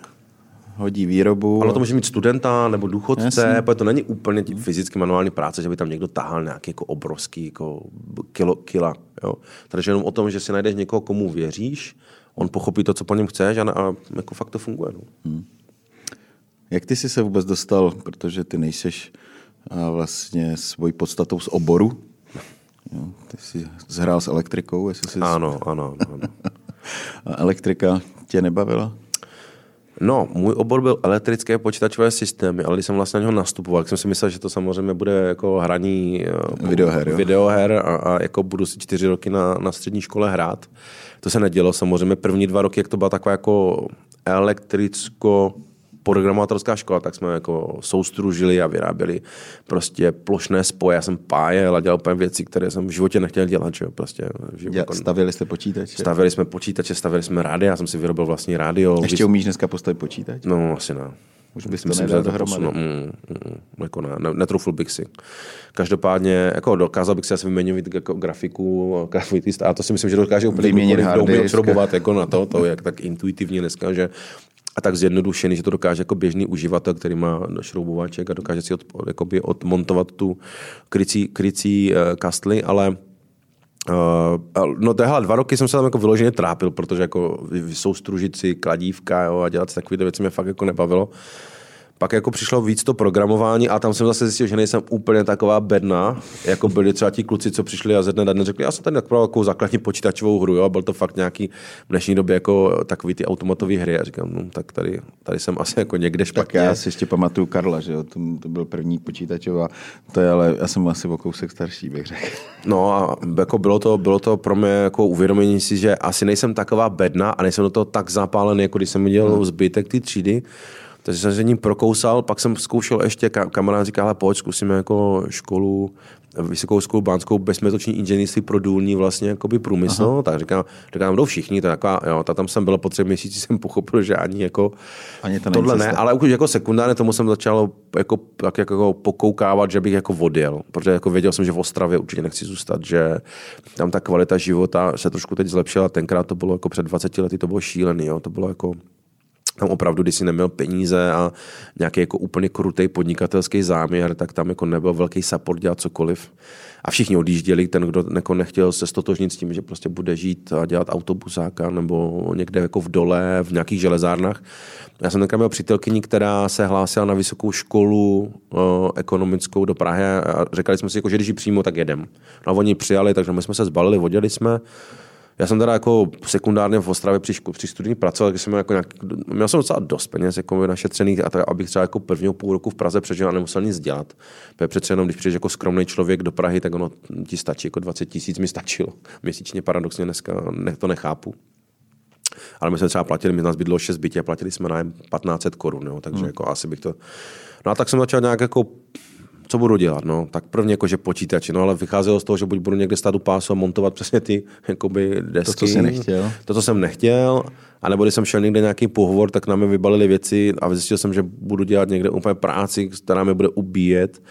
Hodí výrobu. Ale to může mít studenta nebo důchodce, Jasně. protože to není úplně fyzicky manuální práce, že by tam někdo tahal nějaký jako obrovský jako kilo, kila. Jo? Takže jenom o tom, že si najdeš někoho, komu věříš, on pochopí to, co po něm chceš a, a jako fakt to funguje. No. Jak ty jsi se vůbec dostal, protože ty nejseš vlastně svojí podstatou z oboru, jo, ty jsi zhrál s elektrikou, jestli jsi... Ano, ano, ano. A elektrika tě nebavila? No, můj obor byl elektrické počítačové systémy, ale když jsem vlastně na něho nastupoval, tak jsem si myslel, že to samozřejmě bude jako hraní eh, Videoher, jo? videoher a, a jako budu si čtyři roky na, na střední škole hrát. To se nedělo samozřejmě. První dva roky, jak to byla taková jako elektricko programátorská škola, tak jsme jako soustružili a vyráběli prostě plošné spoje. Já jsem pájel a dělal úplně věci, které jsem v životě nechtěl dělat. Že? jo, Prostě, že jako, stavěli jste počítač? stavili jsme počítače, stavili jsme rádia, já jsem si vyrobil vlastní rádio. Ještě umíš dneska postavit počítač? No, asi ne. Už bys to Myslím, nedal dohromady. posunu. Mm, mm, jako ne, ne, netrufl bych si. Každopádně, jako dokázal bych si asi vyměnit jako grafiku, a to si myslím, že dokáže úplně Vyměnit jako na to, to je jak tak intuitivně dneska, že a tak zjednodušený, že to dokáže jako běžný uživatel, který má šroubovaček a dokáže si od, jakoby odmontovat tu krycí, krycí uh, kastly, ale Uh, no téhle dva roky jsem se tam jako vyloženě trápil, protože jako soustružit si kladívka jo, a dělat takové věci mě fakt jako nebavilo. Pak jako přišlo víc to programování a tam jsem zase zjistil, že nejsem úplně taková bedna, jako byli třeba ti kluci, co přišli a ze dne na den řekli, já jsem tady napravil takovou základní počítačovou hru, jo, a byl to fakt nějaký v dnešní době jako takový ty automatové hry. A říkám, no, tak tady, tady jsem asi jako někde Tak špatně. já si ještě pamatuju Karla, že jo, to, to byl první počítačová, to je ale, já jsem asi o kousek starší, bych řekl. No a jako bylo to, bylo to pro mě jako uvědomění si, že asi nejsem taková bedna a nejsem do toho tak zapálený, jako když jsem viděl hmm. zbytek té třídy. Takže jsem se ním prokousal, pak jsem zkoušel ještě, ka- kamarád říkal, hele pojď, zkusíme jako školu, vysokou školu bánskou bezmetoční inženýrství pro důlní vlastně jakoby průmysl, Aha. tak říkám, říkám, jdou všichni, to taková, jo, ta tam jsem byl po třech měsících, jsem pochopil, že ani jako Ani to tohle ne, ale už jako sekundárně tomu jsem začal jako, tak jako pokoukávat, že bych jako odjel, protože jako věděl jsem, že v Ostravě určitě nechci zůstat, že tam ta kvalita života se trošku teď zlepšila, tenkrát to bylo jako před 20 lety, to bylo šílený, jo, to bylo jako tam opravdu, když jsi neměl peníze a nějaký jako úplně krutý podnikatelský záměr, tak tam jako nebyl velký support dělat cokoliv. A všichni odjížděli, ten, kdo jako nechtěl se stotožnit s tím, že prostě bude žít a dělat autobusáka nebo někde jako v dole, v nějakých železárnách. Já jsem tenkrát měl přítelkyni, která se hlásila na vysokou školu o, ekonomickou do Prahy a řekli jsme si, jako, že když ji přímo, tak jedem. No a oni přijali, takže my jsme se zbalili, odjeli jsme. Já jsem teda jako sekundárně v Ostravě při, při studiích pracoval, takže jsem měl, jako nějak, měl jsem docela dost peněz jako našetřených, a tak, abych třeba jako prvního půl roku v Praze přežil a nemusel nic dělat. Protože přece jenom, když přijdeš jako skromný člověk do Prahy, tak ono ti stačí, jako 20 tisíc mi stačilo měsíčně, paradoxně dneska ne, to nechápu. Ale my jsme třeba platili, my nás bydlo 6 bytě a platili jsme nájem 1500 korun, takže hmm. jako asi bych to... No a tak jsem začal nějak jako co budu dělat, no, tak prvně jakože počítače, no, ale vycházelo z toho, že buď budu někde stát u pásu a montovat přesně ty jakoby desky. co jsi nechtěl. To, co jsem nechtěl, anebo když jsem šel někde nějaký pohovor, tak nám mi vybalili věci a zjistil jsem, že budu dělat někde úplně práci, která mě bude ubíjet.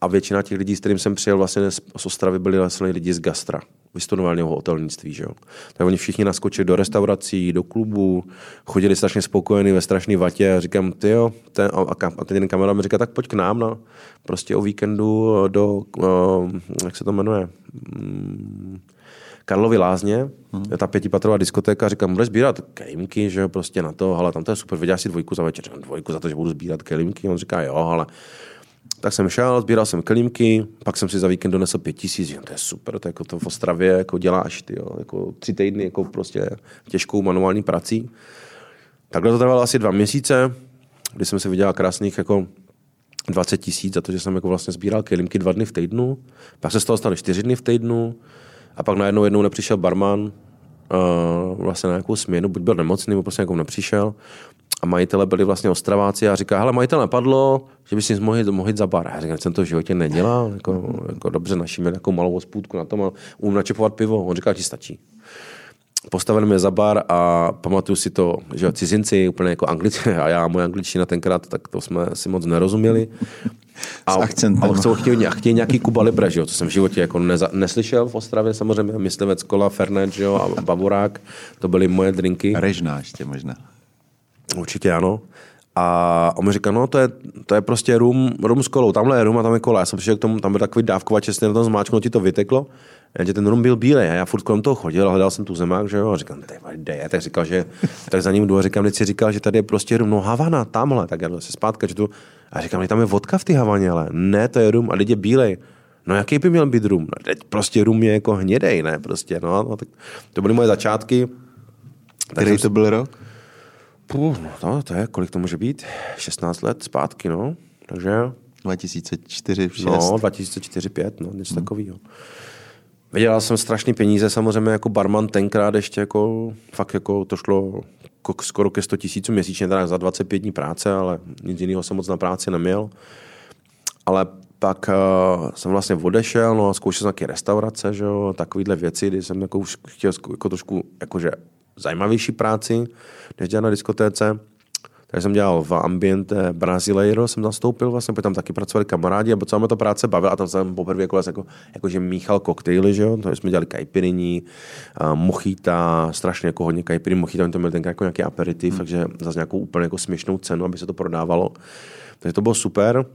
A většina těch lidí, s kterým jsem přijel vlastně z Ostravy, byli vlastně lidi z gastra. Vystudovali ho hotelnictví, že jo. Tak oni všichni naskočili do restaurací, do klubů, chodili strašně spokojení ve strašné vatě a říkám, ty jo, ten, a, a, a ten jeden kamarád mi říká, tak pojď k nám, no. Prostě o víkendu do, uh, jak se to jmenuje, mm, Karlovy Lázně, hmm. je ta pětipatrová diskotéka, říkám, budeš sbírat kelímky, že jo, prostě na to, ale tam to je super, vyděláš si dvojku za večer, dvojku za to, že budu sbírat kelímky, on říká, jo, ale tak jsem šel, sbíral jsem kelímky, pak jsem si za víkend donesl pět tisíc, to je super, to jako to v Ostravě jako děláš, ty, jo, jako tři týdny jako prostě těžkou manuální prací. Takhle to trvalo asi dva měsíce, kdy jsem si vydělal krásných jako 20 tisíc za to, že jsem jako vlastně sbíral kelímky dva dny v týdnu, pak se z toho stalo čtyři dny v týdnu a pak najednou jednou nepřišel barman uh, vlastně na nějakou směnu, buď byl nemocný, nebo prostě jako nepřišel a majitele byli vlastně ostraváci a říká, hele, majitel napadlo, že by si mohl, mohl za bar. Já říkám, jsem to v životě nedělal, jako, jako dobře, naši měli jako malou hospůdku na tom a umím načepovat pivo. On říkal, ti stačí postavili mě za bar a pamatuju si to, že cizinci, úplně jako anglici, a já, moje angličtina tenkrát, tak to jsme si moc nerozuměli. A, S akcentem. A chcou, chtějí, chtějí nějaký Kuba Libre, že jo, co jsem v životě jako neza, neslyšel v Ostravě samozřejmě, Myslivec, Kola, Fernet, že jo, a Bavorák, to byly moje drinky. Režná ještě možná. Určitě ano. A on mi říká, no to je, to je prostě rum, rum s kolou, tamhle je rum a tam je kola. Já jsem přišel k tomu, tam byl takový dávkovač, čestně na tom zmáčknu, ti to vyteklo jenže ten rum byl bílý a já furt kolem toho chodil a hledal jsem tu zemák, že jo, a říkám, kde je, tak říkal, že, tak za ním jdu a říkám, si říkal, že tady je prostě rum, no Havana, tamhle, tak já se zpátka čtu a říkám, tam je vodka v té Havaně, ale ne, to je rum a lidi je bílej. No jaký by měl být rum? No, teď prostě rum je jako hnědej, ne, prostě, no, no tak to byly moje začátky. Který to byl rok? Puh, no to, to je, kolik to může být? 16 let zpátky, no, takže... 2004, 6. No, 2004, 5, no, něco hmm. takového. Vydělal jsem strašný peníze, samozřejmě jako barman tenkrát ještě jako, fakt jako to šlo skoro ke 100 tisíců měsíčně, teda za 25 dní práce, ale nic jiného jsem moc na práci neměl. Ale pak uh, jsem vlastně odešel, no a zkoušel jsem nějaké restaurace, že jo, takovýhle věci, kdy jsem jako už chtěl jako trošku jakože zajímavější práci, než dělat na diskotéce. Takže jsem dělal v Ambiente Brasileiro, jsem nastoupil vlastně, protože tam taky pracovali kamarádi a docela mě to práce bavila a tam jsem poprvé jako, jako, jako, že míchal koktejly, že jo, to jsme dělali kajpiriní, mochita, strašně jako hodně kajpirin, mochita, to měl ten jako nějaký aperitiv, hmm. takže zase nějakou úplně jako směšnou cenu, aby se to prodávalo. Takže to bylo super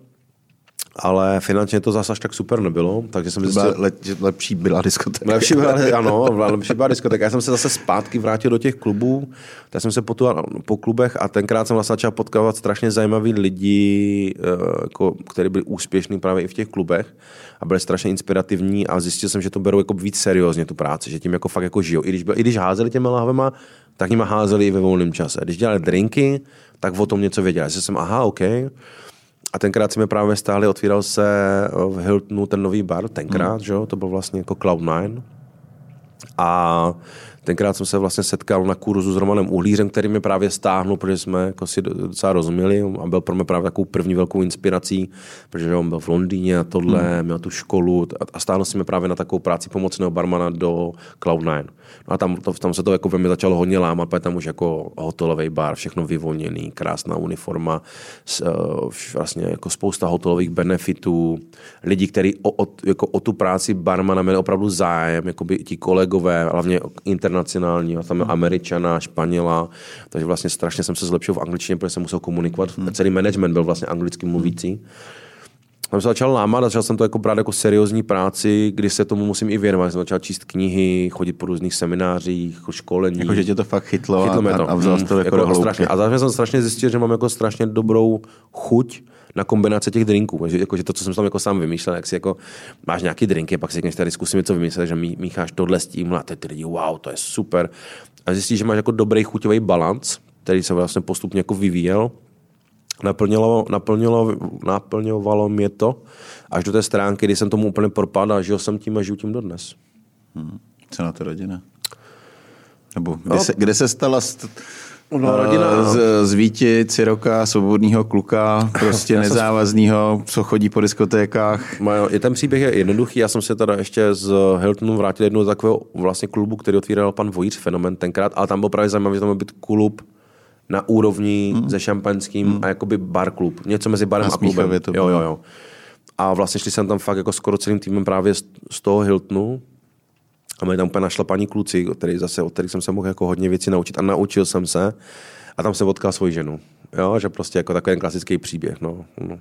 ale finančně to zase až tak super nebylo, takže jsem zjistil... Le, lepší byla diskotéka. Lepší byla, ano, lepší byla diskotéka. Já jsem se zase zpátky vrátil do těch klubů, tak jsem se potuval po klubech a tenkrát jsem vlastně začal potkávat strašně zajímavý lidi, eh, jako, kteří byli úspěšní právě i v těch klubech a byli strašně inspirativní a zjistil jsem, že to berou jako víc seriózně tu práci, že tím jako fakt jako žijou. I když, i když házeli těma lahvema, tak nima házeli i ve volném čase. Když dělali drinky, tak o tom něco věděli. Já jsem, aha, OK. A tenkrát jsme právě stáli, otvíral se v Hiltonu ten nový bar, tenkrát, hmm. že? to byl vlastně jako Cloud9. A tenkrát jsem se vlastně setkal na kurzu s Romanem Uhlířem, který mě právě stáhnul, protože jsme jako si docela rozuměli a byl pro mě právě takovou první velkou inspirací, protože on byl v Londýně a tohle, hmm. měl tu školu a stáhnul si mě právě na takovou práci pomocného barmana do Cloud9. No a tam, to, tam se to jako ve mě začalo hodně lámat, protože tam už jako hotelový bar, všechno vyvolněný, krásná uniforma, s, uh, vlastně jako spousta hotelových benefitů, lidi, kteří o, o, jako o tu práci barmana měli opravdu zájem, jako by ti kolegové, hlavně internacionální, a tam je Američana, Španěla, takže vlastně strašně jsem se zlepšil v angličtině, protože jsem musel komunikovat. Hmm. Celý management byl vlastně anglicky mluvící. Hmm tam se začal lámat, začal jsem to jako brát jako seriózní práci, kdy se tomu musím i věnovat. Jsem začal číst knihy, chodit po různých seminářích, jako školení. Jako, že tě to fakt chytlo, chytlo a, to. a vzal to mm, jako, jako strašně. A zároveň jsem strašně zjistil, že mám jako strašně dobrou chuť na kombinace těch drinků. Že, jako, že to, co jsem tam jako sám vymýšlel, jak si jako máš nějaký drinky, pak si řekneš, tady zkusím něco vymyslet, že mí, mícháš tohle s tím a ty lidi, wow, to je super. A zjistíš, že máš jako dobrý chuťový balans, který se vlastně postupně jako vyvíjel naplnilo, naplnilo, naplňovalo mě to až do té stránky, kdy jsem tomu úplně propadl a žil jsem tím a žiju tím dodnes. Hmm. Co na to rodina? Nebo kde, no, se, kde se stala st- no, rodina, z, z Víti, Ciroka, svobodného kluka, prostě nezávazného, co chodí po diskotékách. Je ten příběh je jednoduchý, já jsem se teda ještě z Hiltonu vrátil jednou z takového vlastně klubu, který otvíral pan Vojíř Fenomen tenkrát, ale tam byl právě zajímavý, že tam byl být klub na úrovni mm. se šampaňským mm. a jakoby bar klub. Něco mezi barem a, a klubem. To jo, jo, jo. A vlastně šli jsem tam fakt jako skoro celým týmem právě z toho Hiltonu, a měli tam úplně paní kluci, který zase, od kterých jsem se mohl jako hodně věcí naučit a naučil jsem se. A tam jsem potkal svoji ženu. Jo, že prostě jako takový klasický příběh. No. no.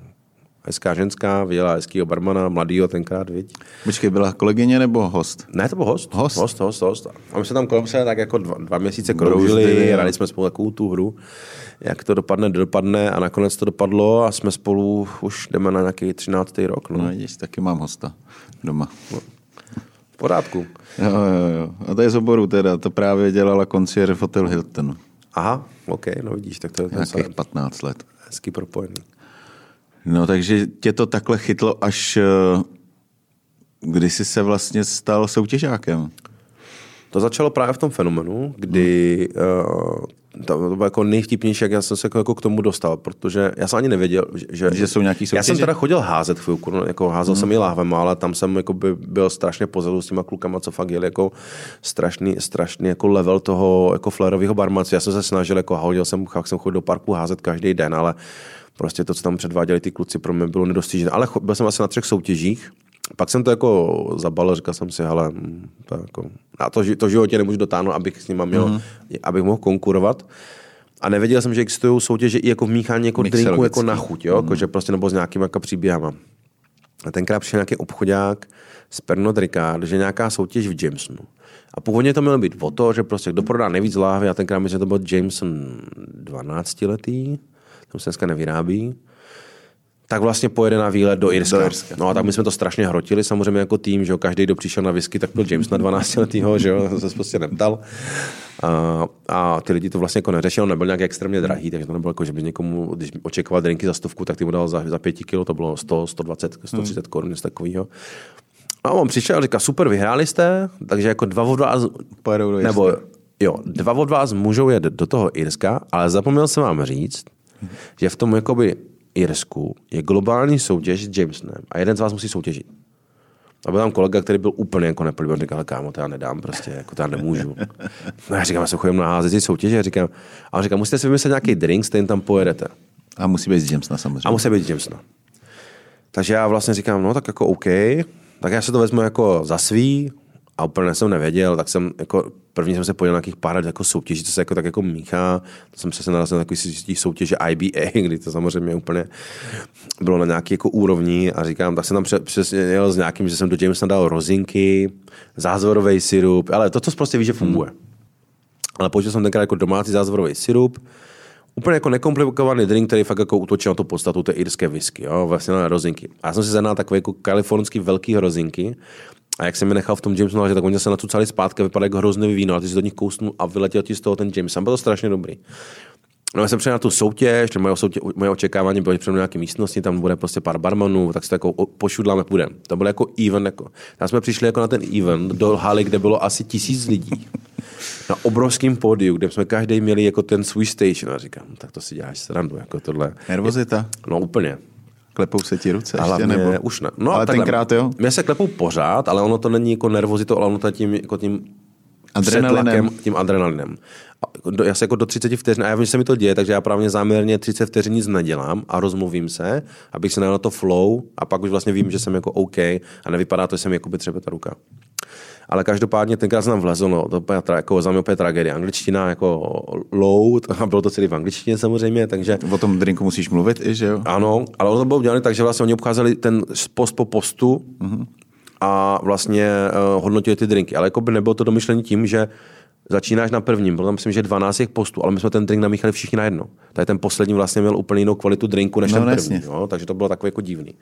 Hezká ženská, viděla hezkýho barmana, mladýho tenkrát, viď? Počkej, byla kolegyně nebo host? Ne, to byl host. Host? Host, host, host. A my jsme tam kolem se tak jako dva, dva měsíce kroužili, hráli jsme spolu takovou tu hru, jak to dopadne, dopadne a nakonec to dopadlo a jsme spolu, už jdeme na nějaký 13. rok. No. No, vidíš, taky mám hosta doma. V pořádku. Jo, jo, jo. A to je z oboru teda, to právě dělala koncier v Hotel Hilton. Aha, OK, no vidíš, tak to je Nějakých 15 let. hezky propojený. No takže tě to takhle chytlo až eh, kdy jsi se vlastně stal soutěžákem. To začalo právě v tom fenomenu, kdy uh, to, to bylo jako nejvtipnější, jak já jsem se jako, jako k tomu dostal, protože já jsem ani nevěděl, že, Že jsou nějaký Já jsem soutěže? teda chodil házet chvilku, no, jako házel hmm. jsem i láhvem, ale tam jsem jako by byl strašně pozadu s těma klukama, co fakt jeli jako strašný, strašný jako level toho jako flérového barmanství. Já jsem se snažil, jako hodil jsem, jak jsem chodil do parku házet každý den, ale prostě to, co tam předváděli ty kluci, pro mě bylo nedostižné. Ale byl jsem asi na třech soutěžích, pak jsem to jako zabalil, říkal jsem si, hele, to jako, na to, to životě nemůžu dotáhnout, abych s nima měl, mm-hmm. abych mohl konkurovat. A nevěděl jsem, že existují soutěže i jako v míchání jako drinku jako na chuť, jo? Mm. Jako, že prostě nebo s nějakým jako příběhama. A tenkrát přišel nějaký obchodák z Pernod Ricard, že nějaká soutěž v Jamesonu. A původně to mělo být o to, že prostě kdo prodá nejvíc láhvy, a tenkrát myslím, že to byl Jameson 12 letý, tam se dneska nevyrábí, tak vlastně pojede na výlet do Irska. Do Irska. No a tak my jsme to strašně hrotili, samozřejmě jako tým, že jo, každý, kdo přišel na whisky, tak byl James na 12 letýho, že jo, se prostě neptal. A, a, ty lidi to vlastně jako neřešili, on nebyl nějak extrémně drahý, takže to nebylo jako, že by někomu, když očekával drinky za stovku, tak ty mu dal za, za pěti kilo, to bylo 100, 120, 130 hmm. korun, něco takového. A on přišel a říkal, super, vyhráli jste, takže jako dva od vás, Pojedou do nebo jo, dva od vás můžou jet do toho Irska, ale zapomněl jsem vám říct, že v tom jakoby Irsku je globální soutěž s Jamesonem a jeden z vás musí soutěžit. A byl tam kolega, který byl úplně jako neplivý, říkal, "Ale kámo, to já nedám, prostě, jako to já nemůžu. No já říkám, já se chodím na házet soutěže, a říkám, a on říká, musíte si vymyslet nějaký drink, stejně tam pojedete. A musí být z Jamesona samozřejmě. A musí být Jamesona. Takže já vlastně říkám, no tak jako OK, tak já se to vezmu jako za svý a úplně jsem nevěděl, tak jsem jako první jsem se podíval na nějakých pár jako soutěží, co se jako tak jako míchá. To jsem se narazil na takový soutěže IBA, kdy to samozřejmě úplně bylo na nějaký jako úrovni a říkám, tak jsem tam pře- přesně jel s nějakým, že jsem do Jamesona dal rozinky, zázvorový syrup, ale to, co prostě ví, že funguje. Ale použil jsem tenkrát jako domácí zázvorový syrup, úplně jako nekomplikovaný drink, který fakt jako útočil na tu podstatu té irské whisky, jo, vlastně na rozinky. A já jsem si zadal takové jako kalifornský velký rozinky a jak jsem mi nechal v tom Jamesonu, že tak oni se nacucali zpátky, vypadá jako hrozný víno, a ty si do nich kousnu a vyletěl ti z toho ten Jameson. Byl to strašně dobrý. No, já jsem přišel na tu soutěž, že moje, soutěž, moje očekávání bylo, že přijdu nějaké místnosti, tam bude prostě pár barmanů, tak se to jako pošudláme, půjdeme. To byl jako event. Jako. Tam jsme přišli jako na ten event do haly, kde bylo asi tisíc lidí. Na obrovském pódiu, kde jsme každý měli jako ten svůj station. A říkám, no, tak to si děláš srandu, jako tohle. Nervozita? No úplně. Klepou se ti ruce A ještě, hlavně nebo? už ne. No, ale takhle, tenkrát jo? Mě se klepou pořád, ale ono to není jako nervozito, ale ono to je tím, jako tím Adrenalinem. tím adrenalinem. A do- Já se jako do 30 vteřin, a já vím, že se mi to děje, takže já právě záměrně 30 vteřin nic nedělám a rozmluvím se, abych se najel na to flow a pak už vlastně vím, že jsem jako OK a nevypadá to, že jsem jako by třeba ta ruka. Ale každopádně tenkrát jsem tam vlezl, no, to úplně, tra- jako za mě úplně tragédie. Angličtina jako low, a bylo to celý v angličtině samozřejmě, takže O tom drinku musíš mluvit i, že jo? ano, ale ono to bylo udělané tak, že vlastně oni obcházeli ten post po postu a vlastně uh, hodnotili ty drinky. Ale jako by nebylo to domyšlení tím, že začínáš na prvním, bylo tam myslím, že 12 těch postů, ale my jsme ten drink namíchali všichni na jedno. Tady ten poslední vlastně měl úplně jinou kvalitu drinku než No, ten jasně. první. Jo? Takže to bylo takové jako divný.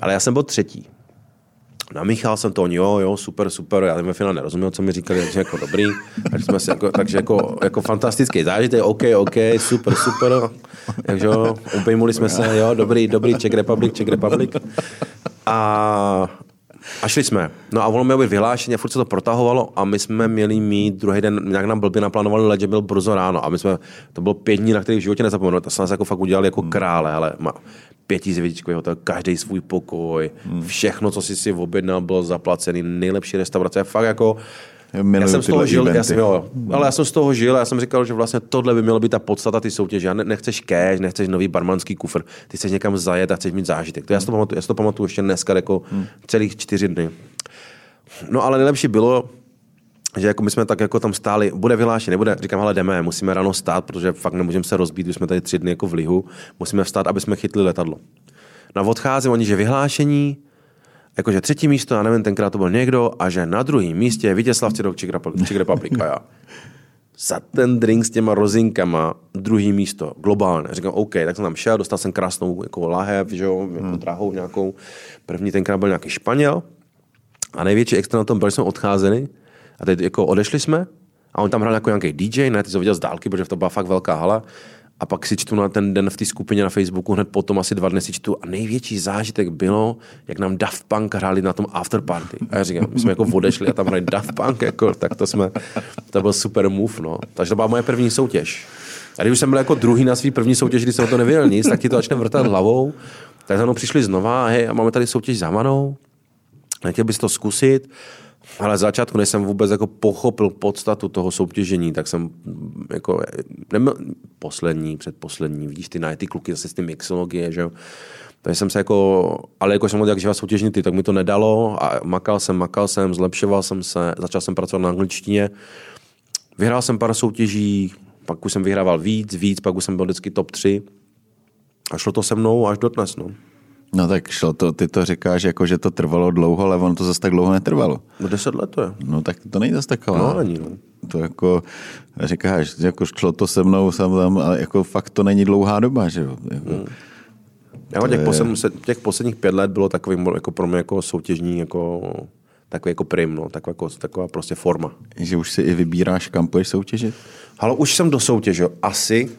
Ale já jsem byl třetí. Namíchal jsem to, oni, jo, jo, super, super, já jsem ve finále nerozuměl, co mi říkali, takže jako dobrý, takže, jsme si jako, takže jako, jako fantastický zážitek, OK, OK, super, super, takže jo, obejmuli jsme se, jo, dobrý, dobrý, Czech Republic, Czech Republic. A, a šli jsme. No a ono mělo být vyhlášení furt se to protahovalo a my jsme měli mít druhý den, nějak nám blbě naplánovali let, že byl brzo ráno a my jsme, to bylo pět dní, na kterých v životě nezapomenu, to jsme nás jako fakt udělali jako krále, ale pětizvědičkový hotel, každý svůj pokoj, všechno, co si si objednal, bylo zaplacený, nejlepší restaurace, fakt jako Já jsem z toho žil, já jsem, jo, ale já jsem z toho žil, já jsem říkal, že vlastně tohle by mělo být ta podstata ty soutěže. Já ne, nechceš cash, nechceš nový barmanský kufr, ty chceš někam zajet a chceš mít zážitek. To já si to pamatuju, já si to pamatuju ještě dneska jako celých čtyři dny. No ale nejlepší bylo, že jako my jsme tak jako tam stáli, bude vyhlášen, nebude, říkám, ale jdeme, musíme ráno stát, protože fakt nemůžeme se rozbít, už jsme tady tři dny jako v lihu, musíme vstát, aby jsme chytli letadlo. No a odcházím, oni, že vyhlášení, jakože třetí místo, já nevím, tenkrát to byl někdo, a že na druhém místě je Vítězslav Cidok Czech Republic, Czech Republic a já. Za ten drink s těma rozinkama druhý místo, globálně. Říkám, OK, tak jsem tam šel, dostal jsem krásnou jako lahev, že jo, jako hmm. drahou nějakou. První tenkrát byl nějaký Španěl. A největší extra na tom byl, že jsme odcházeli a teď jako odešli jsme a on tam hrál jako nějaký DJ, ne, ty to viděl z dálky, protože to byla fakt velká hala. A pak si čtu na ten den v té skupině na Facebooku, hned potom asi dva dny si čtu a největší zážitek bylo, jak nám Daft Punk hráli na tom afterparty. A já říkám, my jsme jako odešli a tam hráli Daft Punk, jako, tak to jsme, to byl super move, no. Takže to byla moje první soutěž. A když jsem byl jako druhý na svý první soutěž, když jsem to nevěděl nic, tak ti to začne vrtat hlavou. Tak za mnou přišli znova, hej, a máme tady soutěž za manou. Nechtěl bys to zkusit? Ale začátku, než jsem vůbec jako pochopil podstatu toho soutěžení, tak jsem jako nebyl poslední, předposlední, vidíš ty na ty kluky zase z ty mixologie, že jo. Takže jsem se jako, ale jako jsem byl jak živá soutěžní ty, tak mi to nedalo a makal jsem, makal jsem, zlepšoval jsem se, začal jsem pracovat na angličtině. Vyhrál jsem pár soutěží, pak už jsem vyhrával víc, víc, pak už jsem byl vždycky top 3 a šlo to se mnou až do dnes, no. No tak šlo to, ty to říkáš, jako, že to trvalo dlouho, ale ono to zase tak dlouho netrvalo. No deset let to je. No tak to není zase taková. No není, no. To jako, říkáš, jako šlo to se mnou sam tam, ale jako fakt to není dlouhá doba, že jo. Jako, hmm. Jako těch, je... posledních, těch posledních pět let bylo takový jako pro mě jako soutěžní, jako takový jako prim, no, taková, jako, taková prostě forma. Že už si i vybíráš, kam půjdeš soutěžit? Ale už jsem dosoutěžil asi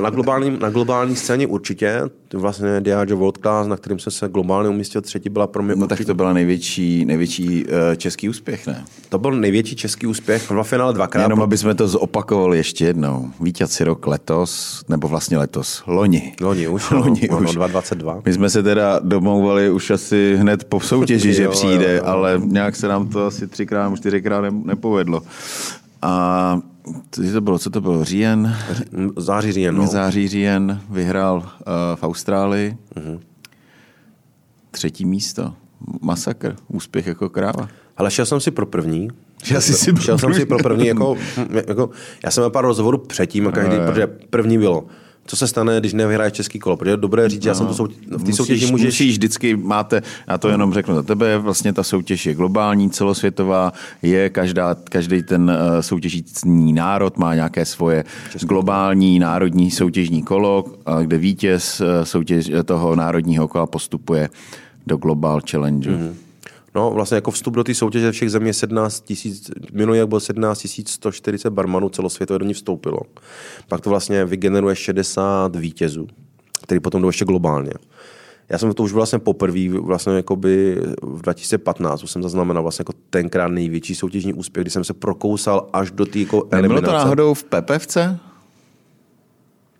na globální, na globální scéně určitě. Vlastně Diageo World Class, na kterým jsem se globálně umístil třetí, byla pro mě No určitě... tak to byl největší, největší uh, český úspěch, ne? To byl největší český úspěch, dva finále dvakrát. Jenom aby jsme to zopakovali ještě jednou. Vítěz rok letos, nebo vlastně letos, loni. Loni už, loni no, už. 2022. My jsme se teda domlouvali už asi hned po soutěži, že přijde, jo, jo. ale nějak se nám to asi třikrát, čtyřikrát nepovedlo. A co to bylo, co to bylo, říjen? Září, říjen, no. Září, říjen, vyhrál uh, v Austrálii. Uh-huh. Třetí místo. Masakr, úspěch jako kráva. Ale šel jsem si pro první. Šel, jsi si šel jsem si pro první, jako, jako, já jsem měl pár rozhovorů předtím, a každý, protože první bylo co se stane, když nevyhraješ český kolo. Protože je dobré říct, no, já jsem to soutěž, v té soutěži můžeš... Musíš vždycky, máte, já to jenom řeknu za tebe, vlastně ta soutěž je globální, celosvětová, je každá, každý ten uh, soutěžící národ má nějaké svoje Český globální národní soutěžní kolo, uh, kde vítěz uh, soutěž toho národního kola postupuje do Global Challenge. Mm-hmm. No, vlastně jako vstup do té soutěže všech zemí je 17 tisíc, minulý jak byl 17 140 barmanů celosvětově do ní vstoupilo. Pak to vlastně vygeneruje 60 vítězů, který potom jdou ještě globálně. Já jsem to už vlastně poprvé, vlastně jakoby v 2015 už jsem zaznamenal vlastně jako tenkrát největší soutěžní úspěch, kdy jsem se prokousal až do té jako eliminace. Nebylo to náhodou v PPFC?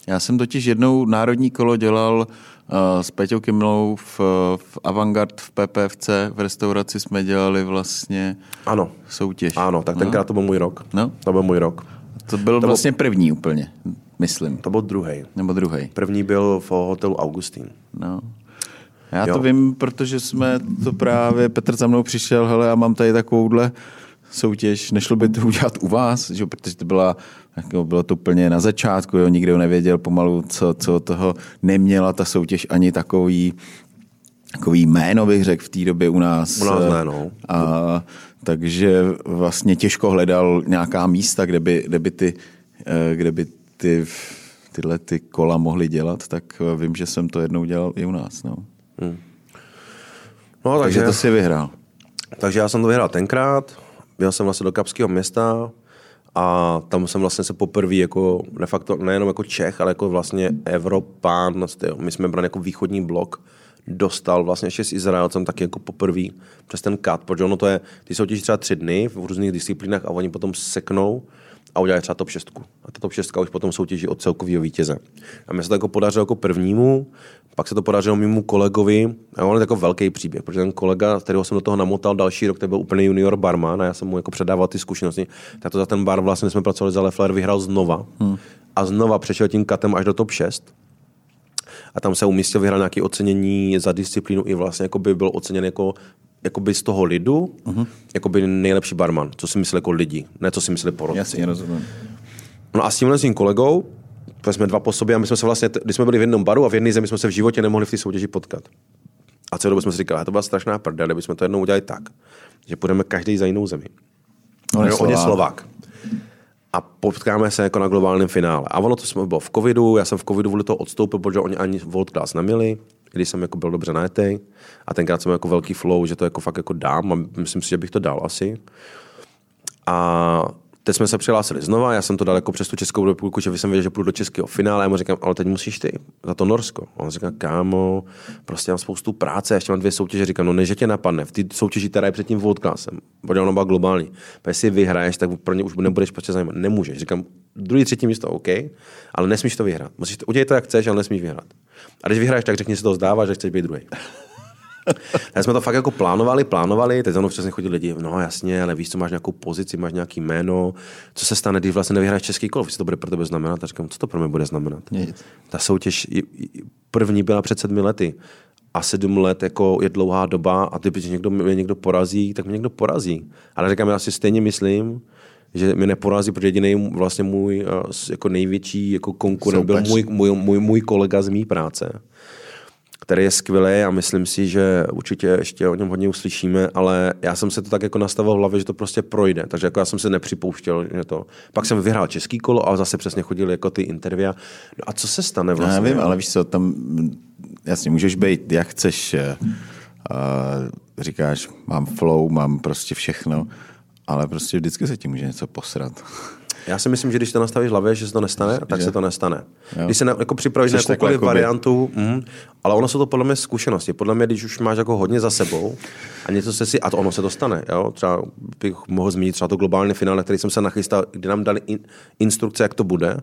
Já jsem totiž jednou národní kolo dělal s Peťou Kimlou v, v Avantgard v PPFC v restauraci jsme dělali vlastně ano. soutěž. Ano, tak tenkrát no. to byl můj rok. No. To byl můj rok. To byl to vlastně byl... první úplně, myslím. To byl druhý. Nebo druhý. První byl v hotelu Augustín. No. Já jo. to vím, protože jsme to právě, Petr za mnou přišel, hele, já mám tady takovouhle soutěž, nešlo by to udělat u vás, že? protože to byla, jako bylo to úplně na začátku, jo? nikdo nevěděl pomalu, co, co toho neměla ta soutěž ani takový, takový jméno, bych řekl, v té době u nás. U nás ne, no. A, takže vlastně těžko hledal nějaká místa, kde by, kde by, ty, eh, kde by ty, tyhle ty kola mohly dělat, tak vím, že jsem to jednou dělal i u nás. No. Hmm. No, takže, takže to si vyhrál. Takže já jsem to vyhrál tenkrát, Jel jsem vlastně do Kapského města a tam jsem vlastně se poprvé jako, de facto nejenom jako Čech, ale jako vlastně Evropán, my jsme brali jako východní blok, dostal vlastně ještě s Izraelcem taky jako poprvé přes ten kat, protože ono to je, ty soutěží třeba tři dny v různých disciplínách a oni potom seknou a udělají třeba top 6. A ta top 6 už potom soutěží od celkového vítěze. A mi se to jako podařilo jako prvnímu, pak se to podařilo mému kolegovi, a on je jako velký příběh, protože ten kolega, kterého jsem do toho namotal další rok, to byl úplně junior barman a já jsem mu jako předával ty zkušenosti, tak to za ten bar vlastně jsme pracovali za Leffler, vyhrál znova. Hmm. A znova přešel tím katem až do top 6 a tam se umístil, vyhrál nějaké ocenění za disciplínu i vlastně jako by byl oceněn jako jakoby z toho lidu, uh-huh. jakoby nejlepší barman, co si myslí jako lidi, ne co si myslí porod. Jasně, rozumím. No a s tímhle svým kolegou To jsme dva po sobě a my jsme se vlastně, když jsme byli v jednom baru a v jedné zemi jsme se v životě nemohli v té soutěži potkat. A celou dobu jsme si říkali, to byla strašná prdel, kdybychom to jednou udělali tak, že půjdeme každý za jinou zemi. On je On je Slovák. Slovák. A potkáme se jako na globálním finále. A ono to jsme bylo v covidu, já jsem v covidu kvůli toho odstoupil, protože oni ani World Class neměli, když jsem jako byl dobře najetej. A tenkrát jsem jako velký flow, že to jako fakt jako dám a myslím si, že bych to dal asi. A teď jsme se přihlásili znova, já jsem to dal jako přes tu Českou republiku, že jsem věděl, že půjdu do českého finále, já mu říkám, ale teď musíš ty za to Norsko. A on říká, kámo, prostě mám spoustu práce, ještě mám dvě soutěže, říkám, no než že tě napadne, v té soutěži, která je před tím World Classem, protože ona byla globální. Protože jestli vyhraješ, tak pro ně už nebudeš prostě zajímat. Nemůžeš. Říkám, druhý, třetí místo, OK, ale nesmíš to vyhrát. Musíš to, udělej to, jak chceš, ale nesmíš vyhrát. A když vyhraješ, tak řekni si to zdává, že chceš být druhý. Tak jsme to fakt jako plánovali, plánovali, teď za mnou přesně chodí lidi, no jasně, ale víš, co máš nějakou pozici, máš nějaký jméno, co se stane, když vlastně nevyhráš český kolo, co to bude pro tebe znamenat? A říkám, co to pro mě bude znamenat? Nic. Ta soutěž první byla před sedmi lety a sedm let jako je dlouhá doba a ty, když někdo, mě někdo porazí, tak mě někdo porazí. Ale říkám, já si stejně myslím, že mě neporazí, protože jediný vlastně můj eh, jako největší jako konkurent byl můj, můj, můj, můj kolega z mý práce který je skvělý a myslím si, že určitě ještě o něm hodně uslyšíme, ale já jsem se to tak jako nastavil v hlavě, že to prostě projde, takže jako já jsem se nepřipouštěl, že to. Pak jsem vyhrál český kolo a zase přesně chodili jako ty intervia. No a co se stane Já vlastně? vím, ale víš co, tam jasně můžeš být, jak chceš. Uh, říkáš, mám flow, mám prostě všechno, ale prostě vždycky se ti může něco posrat. Já si myslím, že když to nastavíš v hlavě, že se to nestane, tak že? se to nestane. Jo. Když se na, jako připravíš na jakoukoliv jakoby- variantu, mm, ale ono jsou to podle mě zkušenosti. Podle mě, když už máš jako hodně za sebou a něco se si, a to ono se to stane, jo? třeba bych mohl zmínit třeba to globální finále, na který jsem se nachystal, kdy nám dali in, instrukce, jak to bude,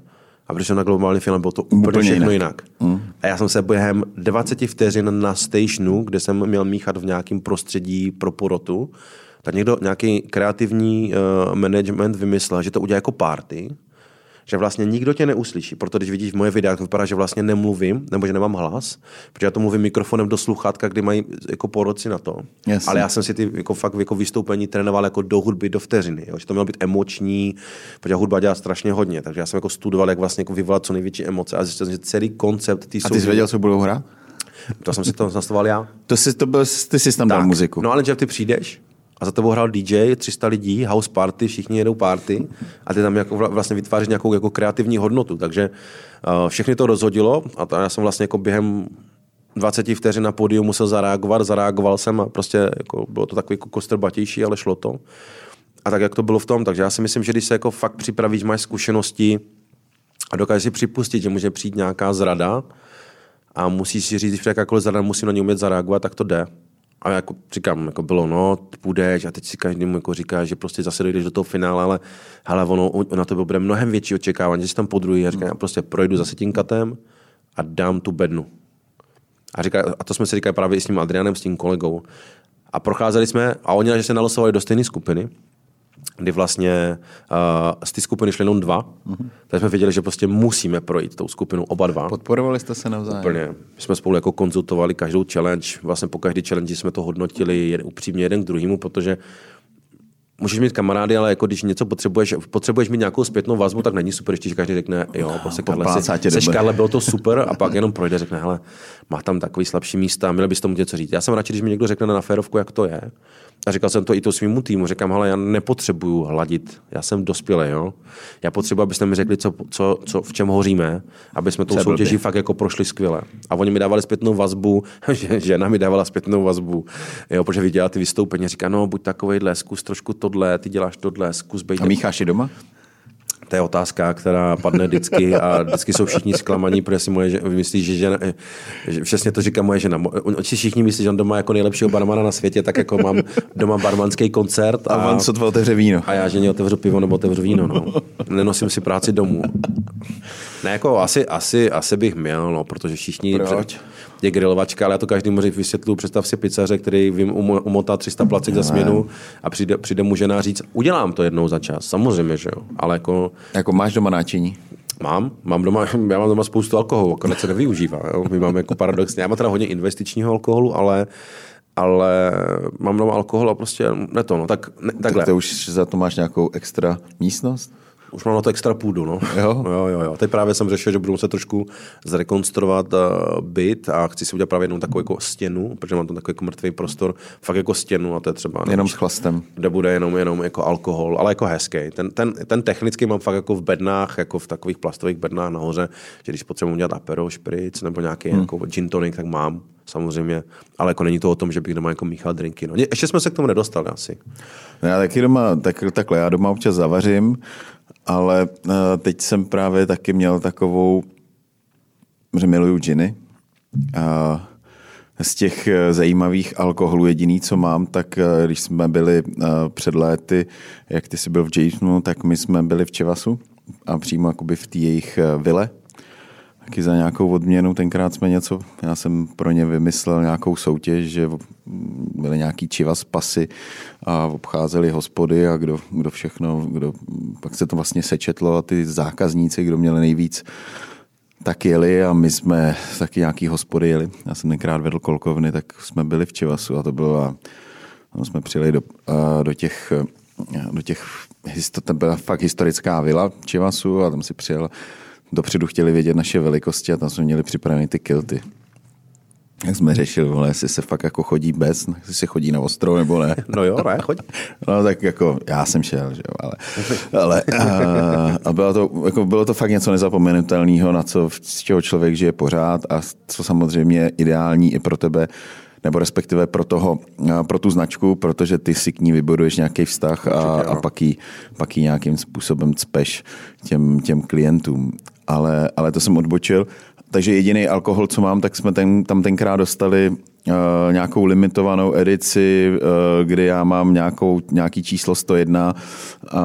a když jsem na globální finále, bylo to úplně, Úplně všechno jinak. jinak. Mm. A já jsem se během 20 vteřin na stationu, kde jsem měl míchat v nějakém prostředí pro porotu, tak někdo, nějaký kreativní uh, management vymyslel, že to udělá jako party, že vlastně nikdo tě neuslyší. Proto když vidíš moje videa, to vypadá, že vlastně nemluvím, nebo že nemám hlas, protože já to mluvím mikrofonem do sluchátka, kdy mají jako poroci na to. Jasně. Ale já jsem si ty jako fakt jako vystoupení trénoval jako do hudby, do vteřiny. Jo? Že to mělo být emoční, protože hudba dělá strašně hodně. Takže já jsem jako studoval, jak vlastně jako vyvolat co největší emoce. A zjistil jsem, že celý koncept té A ty jsi věděl, co budou hrát? to jsem si to nastavoval já. To jsi, to byl, ty jsi tam dal muziku. No ale že ty přijdeš a za tebou hrál DJ, 300 lidí, house party, všichni jedou party a ty tam jako vla- vlastně vytváříš nějakou jako kreativní hodnotu. Takže uh, všechny to rozhodilo a to já jsem vlastně jako během 20 vteřin na pódiu musel zareagovat, zareagoval jsem a prostě jako bylo to takový jako kostrbatější, ale šlo to. A tak, jak to bylo v tom, takže já si myslím, že když se jako fakt připravíš, máš zkušenosti a dokážeš si připustit, že může přijít nějaká zrada a musíš si říct, že jakákoliv zrada musím na ní umět zareagovat, tak to jde. A jako říkám, jako bylo, no, půjdeš a teď si každému jako říká, že prostě zase dojdeš do toho finále, ale hele, ono, na to bude mnohem větší očekávání, že jsi tam po druhý a říkám, já prostě projdu zase tím katem a dám tu bednu. A, říká, a to jsme si říkali právě i s tím Adrianem, s tím kolegou. A procházeli jsme, a oni že se nalosovali do stejné skupiny, kdy vlastně uh, z té skupiny šly jenom dva, mm-hmm. tak jsme věděli, že prostě musíme projít tou skupinu oba dva. Podporovali jste se navzájem? Úplně. My jsme spolu jako konzultovali každou challenge, vlastně po každé challenge jsme to hodnotili jeden, upřímně jeden k druhému, protože můžeš mít kamarády, ale jako když něco potřebuješ, potřebuješ mít nějakou zpětnou vazbu, tak není super, když každý řekne, jo, prostě Karle, si, seš. Karle, bylo to super a pak jenom projde, řekne, hele, má tam takový slabší místa, měl bys tomu něco říct. Já jsem radši, když mi někdo řekne na férovku, jak to je. A říkal jsem to i to svýmu týmu. Říkám, hele, já nepotřebuju hladit, já jsem dospělý, jo. Já potřebuji, abyste mi řekli, co, co, co, v čem hoříme, aby jsme tou je soutěží fakt jako prošli skvěle. A oni mi dávali zpětnou vazbu, že žena mi dávala zpětnou vazbu, jo, protože viděla ty vystoupení, říká, no, buď takovejhle, zkus trošku tohle, ty děláš tohle, zkus být A mícháš i doma? To je otázka, která padne vždycky a vždycky jsou všichni zklamaní, protože si moje myslí, že, žena, že přesně to říká moje žena. Oni si všichni myslí, že on doma jako nejlepšího barmana na světě, tak jako mám doma barmanský koncert A, a on co otevře víno. a já ženě otevřu pivo nebo otevřu víno, no. Nenosím si práci domů. Ne, jako asi, asi, asi bych měl, no, protože všichni... Proč? Je grilovačka, ale já to každému vysvětlu. Představ si pizzaře, který vím, umo- umotá 300 placek za směnu a přijde, přijde mu žena říct, udělám to jednou za čas. Samozřejmě, že jo. Ale jako Jako máš doma náčiní? Mám, mám doma, já mám doma spoustu alkoholu, akorát se nevyužívá. Jo? My máme jako paradoxně, já mám teda hodně investičního alkoholu, ale, ale mám doma alkohol a prostě ne to, no, tak ne, takhle. Tak to už za to máš nějakou extra místnost? Už mám na to extra půdu, no. Jo? jo, jo, jo. Teď právě jsem řešil, že budu muset trošku zrekonstruovat uh, byt a chci si udělat právě jednou takovou jako stěnu, protože mám tam takový jako mrtvý prostor, fakt jako stěnu a to je třeba... Jenom s chlastem. Kde bude jenom, jenom jako alkohol, ale jako hezký. Ten, ten, ten technický mám fakt jako v bednách, jako v takových plastových bednách nahoře, že když potřebuji udělat apero, špric nebo nějaký hmm. jako gin tonic, tak mám samozřejmě, ale jako není to o tom, že bych doma jako míchal drinky. No. Ještě jsme se k tomu nedostali asi. Já taky doma, tak, takhle, já doma občas zavařím, ale uh, teď jsem právě taky měl takovou, že miluju džiny. A z těch eh, zajímavých alkoholů jediný, co mám, tak eh, když jsme byli před léty, jak ty jsi byl v Jasonu, tak my jsme byli v Čevasu a přímo jakoby v té jejich vile taky za nějakou odměnu. Tenkrát jsme něco, já jsem pro ně vymyslel nějakou soutěž, že byly nějaký čivas pasy a obcházeli hospody a kdo, kdo všechno, kdo, pak se to vlastně sečetlo a ty zákazníci, kdo měli nejvíc, tak jeli a my jsme taky nějaký hospody jeli. Já jsem tenkrát vedl kolkovny, tak jsme byli v Čivasu a to bylo, a jsme přijeli do, do těch do těch, to byla fakt historická vila Čivasu a tam si přijel dopředu chtěli vědět naše velikosti a tam jsme měli připravené ty kilty. Jak jsme řešili, vole, jestli se fakt jako chodí bez, jestli se chodí na ostrov nebo ne. No jo, ne, choď. No tak jako, já jsem šel, že jo, ale, ale a, a bylo, to, jako bylo to fakt něco nezapomenutelného, na co, z čeho člověk žije pořád a co samozřejmě ideální i pro tebe, nebo respektive pro, toho, pro tu značku, protože ty si k ní vybuduješ nějaký vztah a, a pak, ji, pak ji nějakým způsobem cpeš těm, těm klientům ale, ale to jsem odbočil. Takže jediný alkohol, co mám, tak jsme ten, tam tenkrát dostali uh, nějakou limitovanou edici, uh, kdy já mám nějakou, nějaký číslo 101 uh,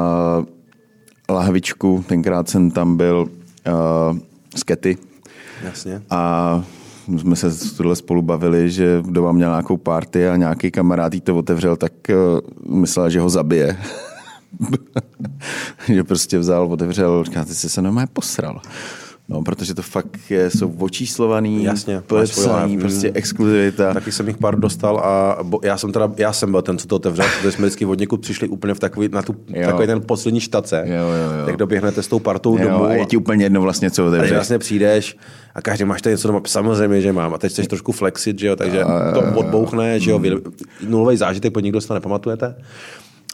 lahvičku. Tenkrát jsem tam byl uh, z Kety. Jasně. A jsme se tohle spolu bavili, že doma měl nějakou party a nějaký kamarád jí to otevřel, tak uh, myslel, že ho zabije. že prostě vzal, otevřel, říká, ty jsi se normálně posral. No, protože to fakt je, jsou očíslovaný, Jasně, podepsaný, prostě exkluzivita. Taky jsem jich pár dostal a bo, já jsem teda, já jsem byl ten, co to otevřel, protože jsme vždycky od někud přišli úplně v takový, na tu, takový ten poslední štace. Jo, jo, jo. Tak doběhnete s tou partou jo, domů. A je ti úplně jedno vlastně, co otevřeš. A vlastně přijdeš a každý máš tady něco doma, samozřejmě, že mám. A teď chceš trošku flexit, že jo, takže a, to odbouchne, že jo, nulový zážitek, po nikdo se to nepamatujete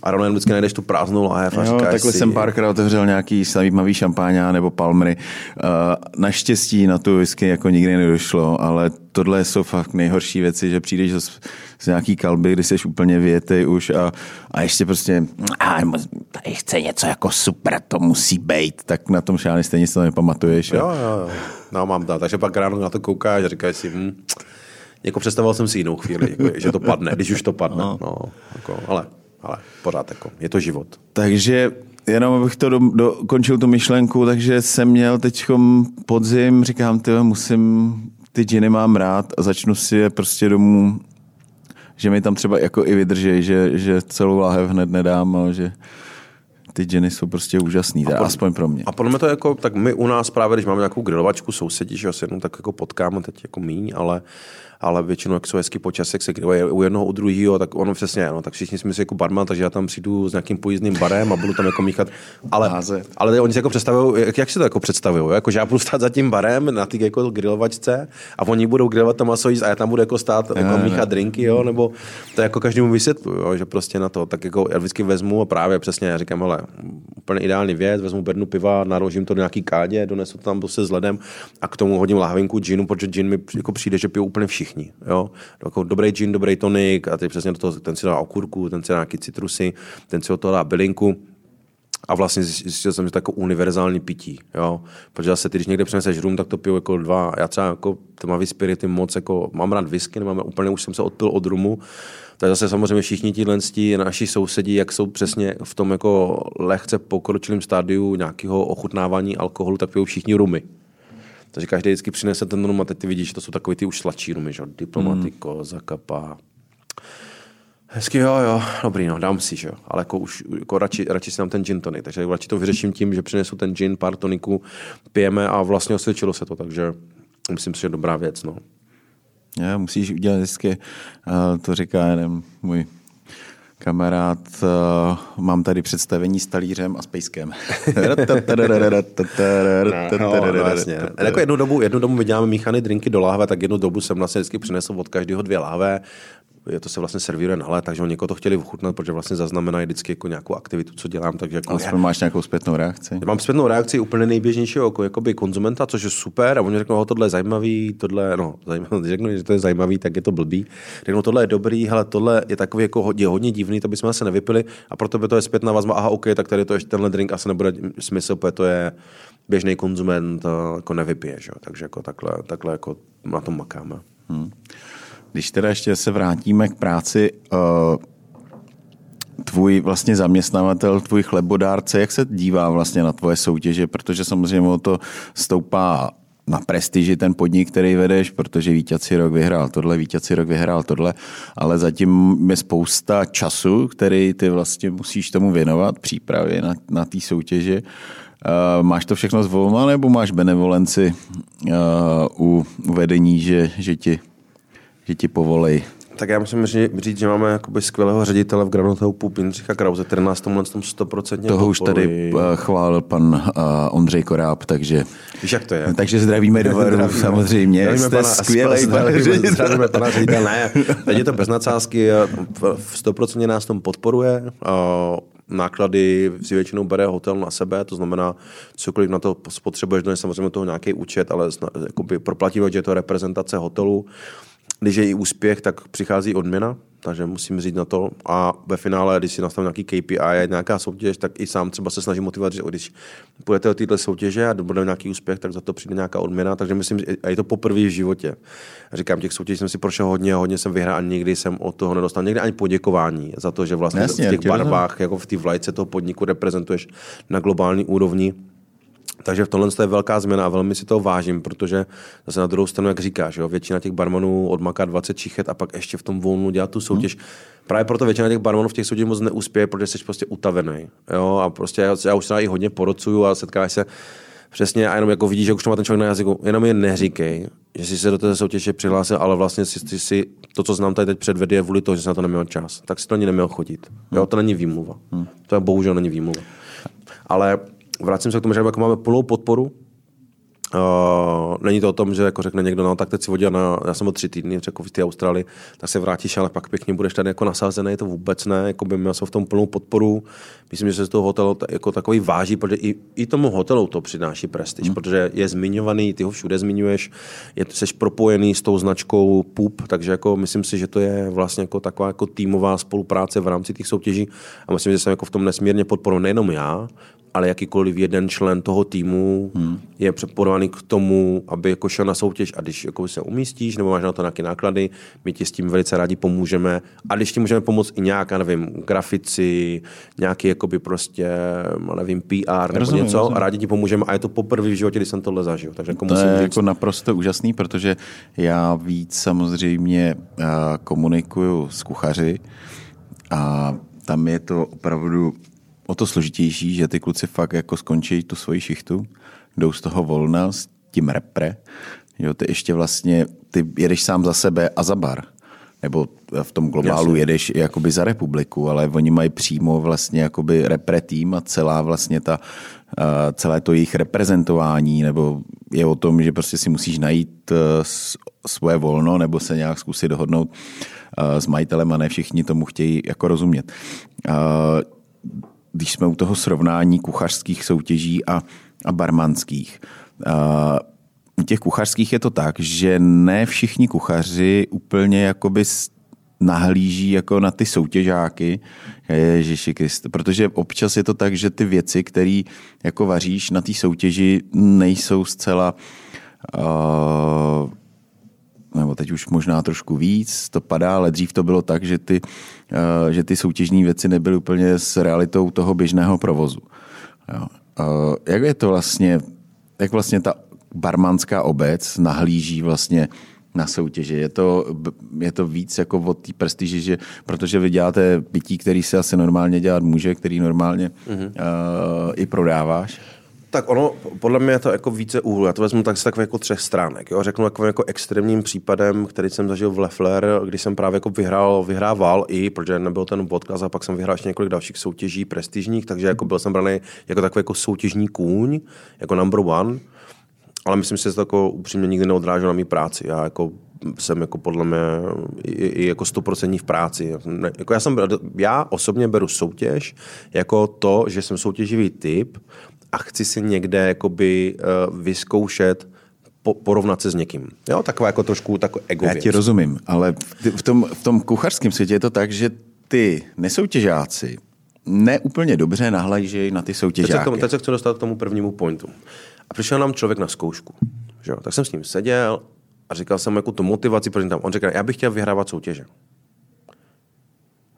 a rovnou vždycky najdeš tu prázdnou lahev a říkáš takhle si... jsem párkrát otevřel nějaký zajímavý šampáňa nebo palmry. Uh, naštěstí na tu whisky jako nikdy nedošlo, ale tohle jsou fakt nejhorší věci, že přijdeš z, z nějaký kalby, kdy jsi úplně věty už a, a ještě prostě a, tady chce něco jako super, to musí být, tak na tom šáně stejně si to nepamatuješ. A... Jo, jo, jo. No mám to, takže pak ráno na to koukáš a říkáš si, hm, jako představoval jsem si jinou chvíli, jako, že to padne, když už to padne. No. No, jako, ale ale pořád jako, je to život. Takže jenom abych to dokončil do, tu myšlenku, takže jsem měl teď podzim, říkám, ty musím, ty džiny mám rád a začnu si je prostě domů, že mi tam třeba jako i vydržej, že, že celou láhev hned nedám, ale že ty džiny jsou prostě úžasný, teda, aspoň pro mě. A podle mě to jako, tak my u nás právě, když máme nějakou grilovačku, sousedí, že se jenom tak jako potkáme teď jako míň, ale ale většinou, jak jsou hezky počasí, jak se grilluje u jednoho, u druhého, tak ono přesně, no, tak všichni jsme si jako barman, takže já tam přijdu s nějakým pojízdným barem a budu tam jako míchat. Ale, ale oni si jako představují, jak, jak si to jako představují, jako, že já budu stát za tím barem na té jako grilovačce a oni budou grilovat tam maso jíst a já tam budu jako stát jako ne, míchat ne. drinky, jo, nebo to jako každému vysvětluju, že prostě na to, tak jako já vždycky vezmu a právě přesně, já říkám, ale úplně ideální věc, vezmu bednu piva, narožím to do nějaký kádě, donesu to tam prostě s ledem a k tomu hodím lahvinku džinu, protože džin mi jako přijde, že piju úplně všichni všichni. Jo? Jako dobrý gin, dobrý tonik a ty přesně do toho, ten si dá okurku, ten si dá nějaký citrusy, ten si od toho dá bylinku a vlastně zjistil jsem, že to jako univerzální pití, jo. Protože zase, ty, když někde přineseš rum, tak to piju jako dva, já třeba jako tmavý spirity moc, jako mám rád whisky, nemám, úplně už jsem se odpil od rumu, tak zase samozřejmě všichni ti naši sousedí, jak jsou přesně v tom jako lehce pokročilém stádiu nějakého ochutnávání alkoholu, tak pijou všichni rumy. Takže každý vždycky přinese ten rum a teď ty vidíš, že to jsou takový ty už sladší rumy, že? Diplomatiko, mm. zakapa. Hezky, jo, jo, dobrý, no, dám si, že jo. Ale jako už, jako radši, radši si dám ten gin tonic, takže radši to vyřeším tím, že přinesu ten gin, pár toniků, pijeme a vlastně osvědčilo se to, takže myslím si, že dobrá věc, no. Já, musíš udělat vždycky, to říká jeden můj kamarád, uh, mám tady představení s talířem a s pejskem. no. Jako jednu dobu, jednu dobu my děláme míchané drinky do láhve, tak jednu dobu jsem vlastně vždycky přinesl od každého dvě láhve je to se vlastně servíruje na let, takže někoho to chtěli vychutnat, protože vlastně zaznamenají vždycky jako nějakou aktivitu, co dělám. Takže jako Aspoň máš nějakou zpětnou reakci. Já mám zpětnou reakci úplně nejběžnějšího jako, jakoby konzumenta, což je super. A oni řeknou, tohle je zajímavý, tohle, no, zajímavý, řeknu, že to je zajímavý, tak je to blbý. Řeknou, tohle je dobrý, ale tohle je takový jako hodně, hodně divný, to bychom se nevypili a proto by to je zpětná vazba, aha, OK, tak tady to ještě tenhle drink asi nebude smysl, protože to je běžný konzument, jako nevypije, že? takže jako takhle, takhle jako na tom makáme. Hmm. Když teda ještě se vrátíme k práci, uh, tvůj vlastně zaměstnavatel, tvůj chlebodárce, jak se dívá vlastně na tvoje soutěže, protože samozřejmě o to stoupá na prestiži ten podnik, který vedeš, protože vítěci rok vyhrál tohle, vítěci rok vyhrál tohle, ale zatím je spousta času, který ty vlastně musíš tomu věnovat, přípravě na, na té soutěže. Uh, máš to všechno zvolno, nebo máš benevolenci uh, u vedení, že, že ti že ti povolej. Tak já musím říct, že máme jakoby skvělého ředitele v Granotopu Pindřicha Krause, který nás tomhle tom 100% Toho už tady uh, chválil pan uh, Ondřej Koráb, takže... Víš, jak to je? Takže zdravíme do varu, samozřejmě. Zdravíme Jste pana, skvělej, pane ředitel. Zdravíme pana ředitele. Ne, teď je to bez nadsázky, v 100% nás tom podporuje. Uh, náklady si většinou bere hotel na sebe, to znamená, cokoliv na to spotřebuješ, to je samozřejmě toho nějaký účet, ale proplatíme, že je to reprezentace hotelu když je i úspěch, tak přichází odměna, takže musím říct na to. A ve finále, když si nastavím nějaký KPI nějaká soutěž, tak i sám třeba se snažím motivovat, že když půjdete o této soutěže a bude nějaký úspěch, tak za to přijde nějaká odměna. Takže myslím, že je to poprvé v životě. Říkám, těch soutěží jsem si prošel hodně, hodně jsem vyhrál a nikdy jsem od toho nedostal někdy ani poděkování za to, že vlastně Jasně, v těch barvách, jako v té vlajce toho podniku reprezentuješ na globální úrovni takže v tomhle je velká změna a velmi si to vážím, protože zase na druhou stranu, jak říkáš, jo, většina těch barmanů odmaká 20 čichet a pak ještě v tom volnu dělat tu soutěž. Hmm. Právě proto většina těch barmanů v těch soutěžích moc neuspěje, protože jsi prostě utavený. Jo, a prostě já, já už se i hodně porocuju a setkáš se přesně a jenom jako vidíš, že už to má ten člověk na jazyku, jenom je neříkej, že jsi se do té soutěže přihlásil, ale vlastně si, si, si to, co znám tady teď předvede, je vůli toho, že jsi na to neměl čas. Tak si to ani neměl chodit. Jo, to není výmluva. Hmm. To je bohužel není výmluva. Ale vracím se k tomu, že jako máme plnou podporu. Uh, není to o tom, že jako řekne někdo, no tak teď si vodil na, já jsem byl tři týdny řekl, v té Austrálii, tak se vrátíš, ale pak pěkně budeš tady jako nasázený, to vůbec ne, jako by měl jsem v tom plnou podporu. Myslím, že se z toho hotelu jako takový váží, protože i, i tomu hotelu to přináší prestiž, hmm. protože je zmiňovaný, ty ho všude zmiňuješ, je, jsi propojený s tou značkou PUP, takže jako myslím si, že to je vlastně jako taková jako týmová spolupráce v rámci těch soutěží a myslím, že jsem jako v tom nesmírně podporu nejenom já, ale jakýkoliv jeden člen toho týmu hmm. je předporovaný k tomu, aby jako šel na soutěž a když jako se umístíš nebo máš na to nějaké náklady, my ti s tím velice rádi pomůžeme a když ti můžeme pomoct i nějak, nevím, grafici, nějaký jakoby prostě, nevím, PR nebo rozumím, něco rozumím. a rádi ti pomůžeme a je to poprvé v životě, kdy jsem tohle zažil. Takže jako to musím je říct... jako naprosto úžasný, protože já víc samozřejmě uh, komunikuju s kuchaři a tam je to opravdu o to složitější, že ty kluci fakt jako skončí tu svoji šichtu, jdou z toho volna s tím repre, jo, ty ještě vlastně, ty jedeš sám za sebe a za bar. Nebo v tom globálu Jasně. jedeš jakoby za republiku, ale oni mají přímo vlastně jakoby repre tým a celá vlastně ta, celé to jejich reprezentování, nebo je o tom, že prostě si musíš najít svoje volno nebo se nějak zkusit dohodnout s majitelem a ne všichni tomu chtějí jako rozumět když jsme u toho srovnání kuchařských soutěží a, a barmanských. U těch kuchařských je to tak, že ne všichni kuchaři úplně jakoby nahlíží jako na ty soutěžáky, Ježiši Krist, protože občas je to tak, že ty věci, které jako vaříš na té soutěži, nejsou zcela uh, nebo teď už možná trošku víc, to padá, ale dřív to bylo tak, že ty, eh, že ty soutěžní věci nebyly úplně s realitou toho běžného provozu. Jo. Jak je to vlastně, jak vlastně ta barmanská obec nahlíží vlastně na soutěže. Je to, je to víc jako od té prestiže, že, protože vy děláte pití, který se asi normálně dělat může, který normálně mm-hmm. uh, i prodáváš. Tak ono, podle mě je to jako více úhlu. Já to vezmu tak z takových jako třech stránek. Jo? Řeknu takovým jako extrémním případem, který jsem zažil v Leffler, když jsem právě jako vyhrál, vyhrával i, protože nebyl ten podcast a pak jsem vyhrál ještě několik dalších soutěží prestižních, takže jako byl jsem braný jako takový jako soutěžní kůň, jako number one. Ale myslím si, že to jako upřímně nikdy neodráželo na mý práci. Já jako jsem jako podle mě i, i jako stoprocentní v práci. Ne, jako já, jsem, já osobně beru soutěž jako to, že jsem soutěživý typ a chci si někde jakoby uh, vyzkoušet po, porovnat se s někým. Jo, taková jako trošku takový ego Já ti rozumím, ale v tom, v tom kuchařském světě je to tak, že ty nesoutěžáci neúplně dobře nahlížejí na ty Teď se, soutěžáky. teď se chci dostat k tomu prvnímu pointu. A přišel nám člověk na zkoušku. Že jo? Tak jsem s ním seděl a říkal jsem mu jako tu motivaci, proč tam. On říkal, já bych chtěl vyhrávat soutěže.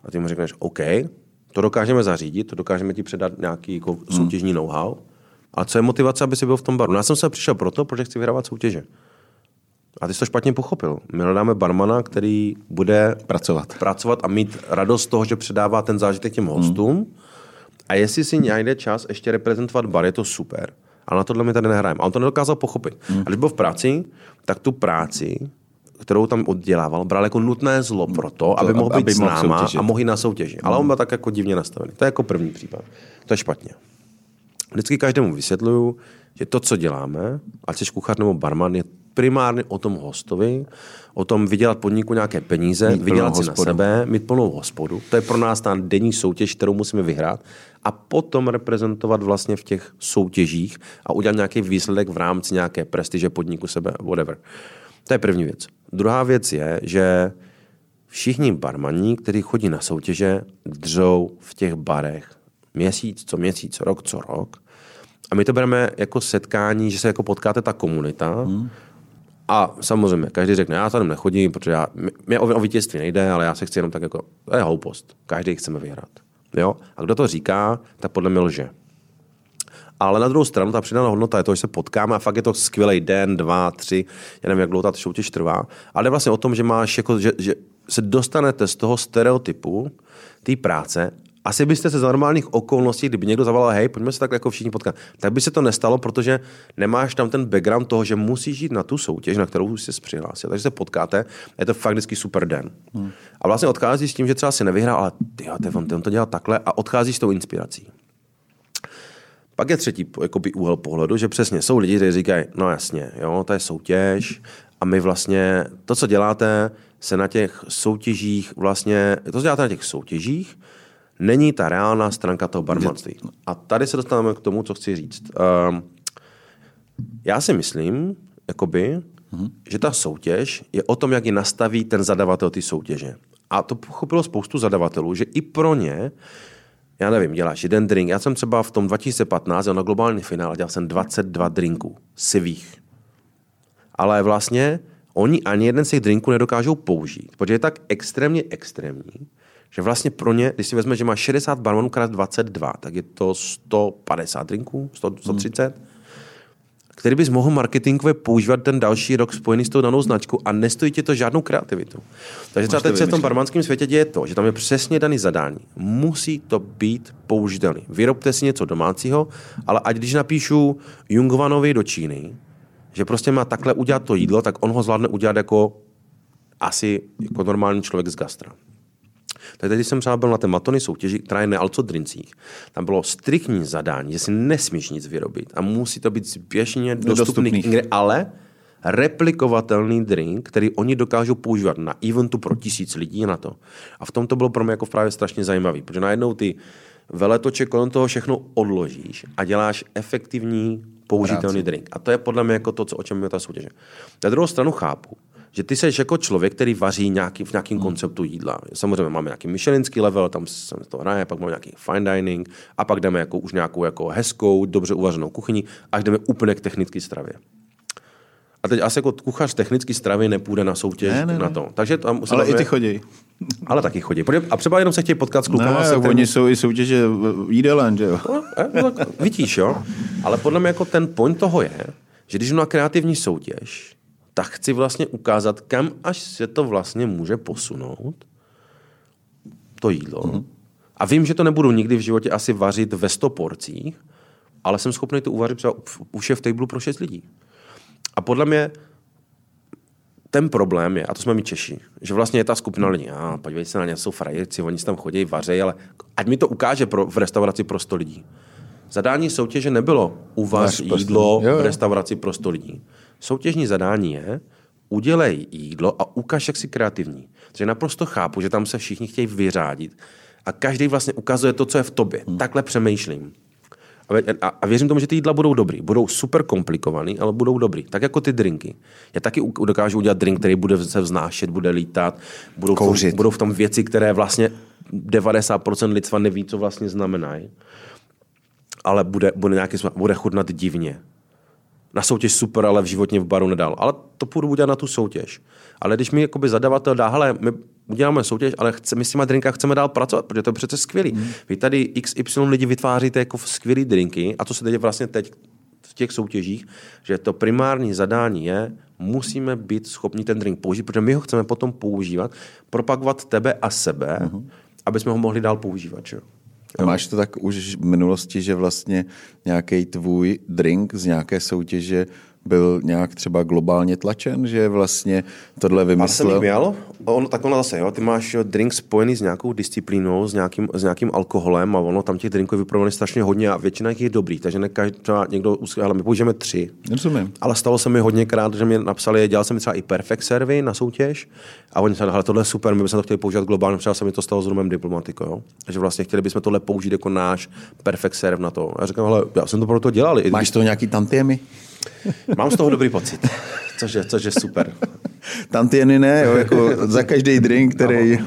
A ty mu řekneš, OK, to dokážeme zařídit, to dokážeme ti předat nějaký jako soutěžní know-how. A co je motivace, aby si byl v tom baru? No, já jsem se přišel proto, protože chci vyhrávat soutěže. A ty jsi to špatně pochopil. My hledáme barmana, který bude Pracovat. pracovat a mít radost z toho, že předává ten zážitek těm hostům. Hmm. A jestli si najde čas ještě reprezentovat bar, je to super. Ale na tohle my tady nehrajeme. A on to nedokázal pochopit. Hmm. A když byl v práci, tak tu práci, kterou tam oddělával, bral jako nutné zlo pro to, aby mohl být aby s náma soutěžit. a mohl jít na soutěži. Ale on byl tak jako divně nastavený. To je jako první případ. To je špatně. Vždycky každému vysvětluju, že to, co děláme, ať jsi kuchař nebo barman, je primárně o tom hostovi, o tom vydělat podniku nějaké peníze, Mít vydělat si na hospodu. sebe, mít plnou hospodu. To je pro nás ta denní soutěž, kterou musíme vyhrát a potom reprezentovat vlastně v těch soutěžích a udělat nějaký výsledek v rámci nějaké prestiže podniku sebe, whatever. To je první věc. Druhá věc je, že všichni barmaní, kteří chodí na soutěže, dřou v těch barech měsíc co měsíc, rok co rok. A my to bereme jako setkání, že se jako potkáte ta komunita. Hmm. A samozřejmě, každý řekne, já tam nechodím, protože já, mě o, o vítězství nejde, ale já se chci jenom tak jako, to je hloupost. Každý chceme vyhrát. Jo? A kdo to říká, tak podle mě lže. Ale na druhou stranu ta přidaná hodnota je to, že se potkáme a fakt je to skvělý den, dva, tři, já nevím, jak dlouho ta soutěž trvá, ale jde vlastně o tom, že máš jako, že, že se dostanete z toho stereotypu té práce asi byste se za normálních okolností, kdyby někdo zavolal, hej, pojďme se tak jako všichni potkat, tak by se to nestalo, protože nemáš tam ten background toho, že musíš jít na tu soutěž, na kterou jsi se přihlásil. Takže se potkáte, a je to fakt vždycky super den. Hmm. A vlastně odcházíš s tím, že třeba si nevyhrál, ale ty, ty on, on to dělal takhle a odcházíš s tou inspirací. Pak je třetí jakoby, úhel pohledu, že přesně jsou lidi, kteří říkají, no jasně, jo, to je soutěž a my vlastně, to, co děláte, se na těch soutěžích vlastně, to, co děláte na těch soutěžích, není ta reálná stránka toho barmanství. A tady se dostáváme k tomu, co chci říct. Um, já si myslím, jakoby, mm-hmm. že ta soutěž je o tom, jak ji nastaví ten zadavatel ty soutěže. A to pochopilo spoustu zadavatelů, že i pro ně, já nevím, děláš jeden drink. Já jsem třeba v tom 2015 jel na globální finále, dělal jsem 22 drinků, sivých. Ale vlastně oni ani jeden z těch drinků nedokážou použít, protože je tak extrémně extrémní, že vlastně pro ně, když si vezme, že má 60 barmanů krát 22, tak je to 150 drinků, 100, 130, hmm. Který bys mohl marketingově používat ten další rok spojený s tou danou značkou a nestojí ti to žádnou kreativitu. Takže třeba teď se v tom barmanském světě děje to, že tam je přesně daný zadání. Musí to být použitelný. Vyrobte si něco domácího, ale ať když napíšu Jungvanovi do Číny, že prostě má takhle udělat to jídlo, tak on ho zvládne udělat jako asi jako normální člověk z gastra. Tak když jsem třeba byl na té Matony soutěži, která je na Drincích, tam bylo striktní zadání, že si nesmíš nic vyrobit a musí to být zběžně dostupný, ingre- ale replikovatelný drink, který oni dokážou používat na eventu pro tisíc lidí na to. A v tom to bylo pro mě jako právě strašně zajímavý, protože najednou ty veletoče kolem toho všechno odložíš a děláš efektivní použitelný Práci. drink. A to je podle mě jako to, co, o čem je ta soutěže. Na druhou stranu chápu, že ty jsi jako člověk, který vaří nějaký, v nějakém hmm. konceptu jídla. Samozřejmě máme nějaký michelinský level, tam se to hraje, pak máme nějaký fine dining a pak jdeme jako už nějakou jako hezkou, dobře uvařenou kuchyni, až jdeme úplně k technické stravě. A teď asi jako kuchař technické stravy nepůjde na soutěž Ne, ne, na ne. to. Takže tam Ale i ty chodí. Ale taky chodí. A třeba jenom se chtějí potkat s klukama. Ne, se kterými- oni jsou i soutěže v- jídelen, že jo? No, eh, no, tak vidíš, jo? Ale podle mě jako ten point toho je, že když jdu na kreativní soutěž, tak chci vlastně ukázat, kam až se to vlastně může posunout, to jídlo. Mm-hmm. A vím, že to nebudu nikdy v životě asi vařit ve 100 porcích, ale jsem schopný to uvařit třeba už je v tablu pro šest lidí. A podle mě ten problém je, a to jsme mi Češi, že vlastně je ta skupina lidí, a podívejte se na ně, jsou frajerci, oni tam chodí, vařejí, ale ať mi to ukáže pro, v restauraci pro 100 lidí. Zadání soutěže nebylo uvař jídlo jo, jo. v restauraci pro 100 lidí. Soutěžní zadání je, udělej jídlo a ukaž, jak jsi kreativní. Takže naprosto chápu, že tam se všichni chtějí vyřádit a každý vlastně ukazuje to, co je v tobě. Hmm. Takhle přemýšlím. A, a věřím tomu, že ty jídla budou dobrý. Budou super komplikovaný, ale budou dobrý. Tak jako ty drinky. Já taky dokážu udělat drink, který bude se vznášet, bude lítat. Budou, v tom, budou v tom věci, které vlastně 90% lidstva neví, co vlastně znamenají. Ale bude, bude, nějaký, bude chutnat divně na soutěž super, ale v životě v baru nedal. Ale to půjdu udělat na tu soutěž. Ale když mi jakoby zadavatel dá, hele, my uděláme soutěž, ale chce, my s těma drinkách chceme dál pracovat, protože to je přece skvělý. Mm. Vy tady XY lidi vytváříte jako skvělý drinky a to se děje vlastně teď v těch soutěžích, že to primární zadání je, musíme být schopni ten drink použít, protože my ho chceme potom používat, propagovat tebe a sebe, mm-hmm. aby jsme ho mohli dál používat. Že? A máš to tak už v minulosti, že vlastně nějaký tvůj drink z nějaké soutěže byl nějak třeba globálně tlačen, že vlastně tohle vymyslel? A jsem měl, ono, tak ono zase, jo, ty máš drink spojený s nějakou disciplínou, s nějakým, s nějakým alkoholem a ono tam těch drinků je strašně hodně a většina jich je dobrý, takže ne každý, třeba někdo, ale my použijeme tři. Rozumím. Ale stalo se mi hodněkrát, že mi napsali, dělal jsem třeba i perfect servy na soutěž a oni se ale tohle je super, my bychom to chtěli používat globálně, třeba se mi to stalo s Rumem Diplomatiko, jo. že vlastně chtěli bychom tohle použít jako náš perfect serve na to. A já říkám, ale já jsem to pro to dělal. Máš to nějaký tantiemy? Mám z toho dobrý pocit, což je, což je super. Tantieny ne, jo, jako za každý drink, který... No,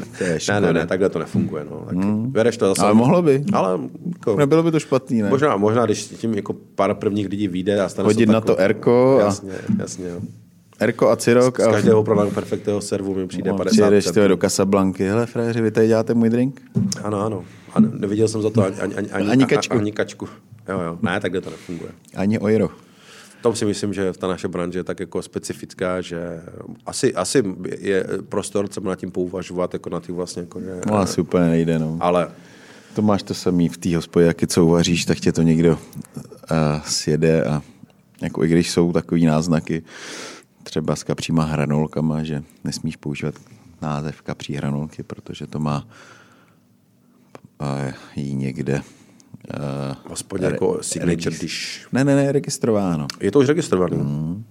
ne, ne, ne, takhle to nefunguje. No. Tak hmm. to zase. Ale mohlo by. Ale jako, Nebylo by to špatný, ne? Možná, možná když tím jako pár prvních lidí vyjde a stane Hodit na to Erko. A... Jasně, jasně. Jo. Erko a Cirok. Z, z každého opravdu perfektního servu mi přijde no, 50 Přijedeš ty do Casablanky. Hele, fréři, vy tady děláte můj drink? Ano, ano. A neviděl jsem za to ani, ani, ani, ani, kačku. ani kačku. Jo, jo. Ne, tak to nefunguje. Ani ojro tom si myslím, že ta naše branže je tak jako specifická, že asi, asi je prostor, co nad tím pouvažovat, jako na ty vlastně jako, že, No asi úplně nejde, no. Ale to máš to samý v té hospodě, jak co uvaříš, tak tě to někdo uh, sjede a jako i když jsou takový náznaky, třeba s kapříma hranolkama, že nesmíš používat název kapří hranolky, protože to má uh, jí někde Uh, Aspoň jako signature dish. Ne, ne, ne, registrováno. Je to už registrovaný? Mm.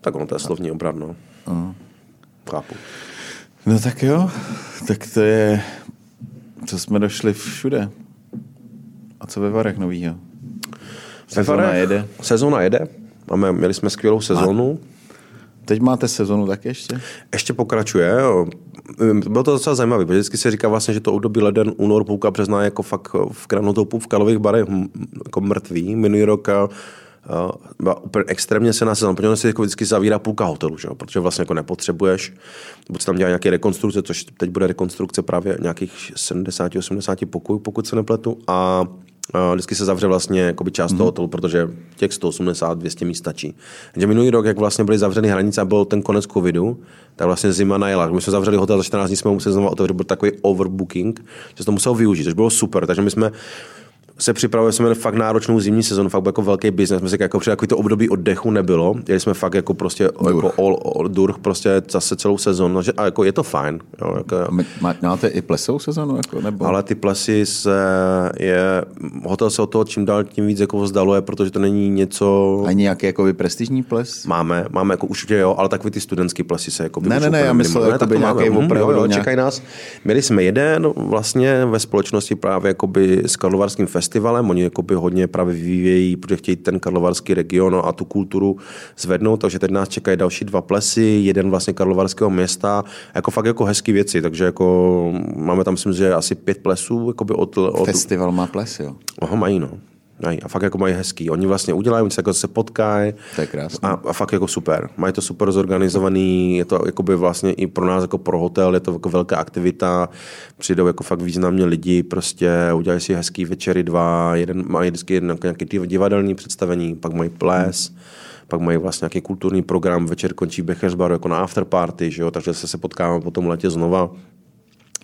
Tak ono to je slovní obrat, no. Mm. Chápu. No tak jo, tak to je, co jsme došli všude. A co ve Varech novýho? Sezóna jede? Sezóna jede. Máme, měli jsme skvělou sezónu. A teď máte sezónu tak ještě? Ještě pokračuje. Bylo to docela zajímavé, protože vždycky se říká vlastně, že to období leden, únor, půlka března jako fakt v Kranotopu v kalových barech jako mrtvý. Minulý rok uh, úplně extrémně se nás sezóna, protože se jako vždycky zavírá půlka hotelu, že? protože vlastně jako nepotřebuješ, buď se tam dělá nějaké rekonstrukce, což teď bude rekonstrukce právě nějakých 70-80 pokojů, pokud se nepletu, a vždycky se zavře vlastně jakoby část mm-hmm. toho hotelu, protože těch 180, 200 míst stačí. Takže minulý rok, jak vlastně byly zavřeny hranice a byl ten konec covidu, tak vlastně zima najela. My jsme zavřeli hotel za 14 dní, jsme museli znovu otevřít, byl takový overbooking, že se to musel využít, což bylo super. Takže my jsme se připravuje, jsme fakt náročnou zimní sezonu, fakt jako velký biznes. Si jako při takový to období oddechu nebylo. Jeli jsme fakt jako prostě durch. jako all, all, durch prostě zase celou sezonu. A jako je to fajn. Jo, jako, Má, máte i plesovou sezonu? Jako, nebo? Ale ty plesy se je, hotel se o toho čím dál tím víc jako vzdaluje, protože to není něco... A nějaký jako prestižní ples? Máme, máme jako určitě jo, ale takový ty studentský plesy se jako Ne, ne, ne, já myslel, jako by nějaký opravdu. Jo, jo, nějak... čekají nás. Měli jsme jeden vlastně ve společnosti právě jakoby s Karlovarským festivalem festivalem, oni jakoby hodně právě vyvíjejí, protože chtějí ten karlovarský region a tu kulturu zvednout, takže teď nás čekají další dva plesy, jeden vlastně karlovarského města, jako fakt jako hezký věci, takže jako máme tam myslím, že asi pět plesů. Jakoby od, od... Festival má plesy, jo? Aha, mají, no. Mají, a fakt jako mají hezký. Oni vlastně udělají, oni se jako se potkají. To je krásné. A, a, fakt jako super. Mají to super zorganizovaný, je to jako by vlastně i pro nás jako pro hotel, je to jako velká aktivita. Přijdou jako fakt významně lidi, prostě udělají si hezký večery dva, jeden mají vždycky nějaký divadelní představení, pak mají ples. Hmm pak mají vlastně nějaký kulturní program, večer končí Becher's Bar jako na afterparty, že jo? takže se, se potkáme po tom letě znova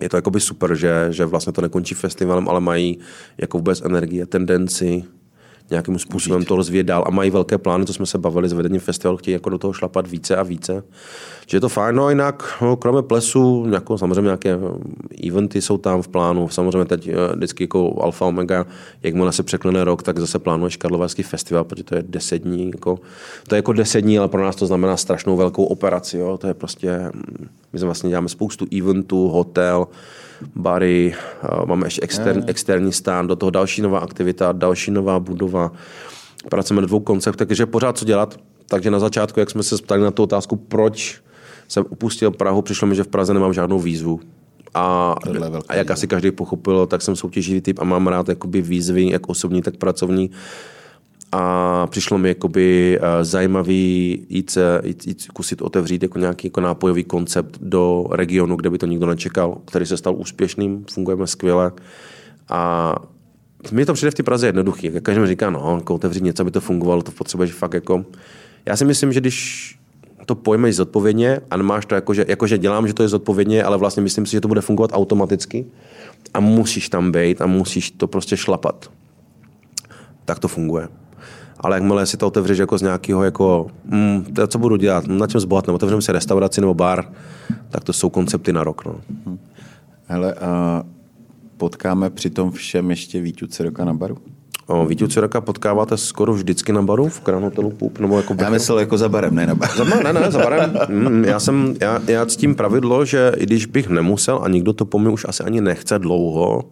je to by super, že, že vlastně to nekončí festivalem, ale mají jako vůbec energie, tendenci nějakým způsobem to rozvíjet dál a mají velké plány, to jsme se bavili s vedením festivalu, chtějí jako do toho šlapat více a více. Že je to fajn, no a jinak, no, kromě plesu, jako, samozřejmě nějaké eventy jsou tam v plánu, samozřejmě teď eh, vždycky jako alfa omega, jakmile se překlene rok, tak zase plánuješ Karlovarský festival, protože to je deset dní, jako, to je jako deset dní, ale pro nás to znamená strašnou velkou operaci, jo? to je prostě, my jsme vlastně děláme spoustu eventů, hotel, bary, máme ještě extern, externí stán, do toho další nová aktivita, další nová budova. Pracujeme na dvou konceptech, takže pořád co dělat. Takže na začátku, jak jsme se ptali na tu otázku, proč jsem upustil Prahu, přišlo mi, že v Praze nemám žádnou výzvu. A, a jak asi každý pochopil, tak jsem soutěživý typ a mám rád jakoby výzvy, jak osobní, tak pracovní a přišlo mi jakoby eh, zajímavý jít, se, jít, jít kusit otevřít jako nějaký jako nápojový koncept do regionu, kde by to nikdo nečekal, který se stal úspěšným, fungujeme skvěle a mně to přijde v té Praze jednoduchý. Jak každý mi říká, no, jako otevřít něco, aby to fungovalo, to potřebuješ fakt jako... Já si myslím, že když to pojmeš zodpovědně a nemáš to jako že, jako, že dělám, že to je zodpovědně, ale vlastně myslím si, že to bude fungovat automaticky a musíš tam být a musíš to prostě šlapat. Tak to funguje ale jakmile si to otevřeš jako z nějakého, jako, mm, to, co budu dělat, na čem zbohatnu, otevřeme si restauraci nebo bar, tak to jsou koncepty na rok. No. Hele, a potkáme při tom všem ještě Víťu Ciroka na baru? O, Víťu Ciroka potkáváte skoro vždycky na baru v Grand Hotelu Pup? Nebo jako já myslel jako za barem, ne na bar. Za, ne, ne, za barem. Mm, já, jsem, já, já tím pravidlo, že i když bych nemusel a nikdo to po mě už asi ani nechce dlouho,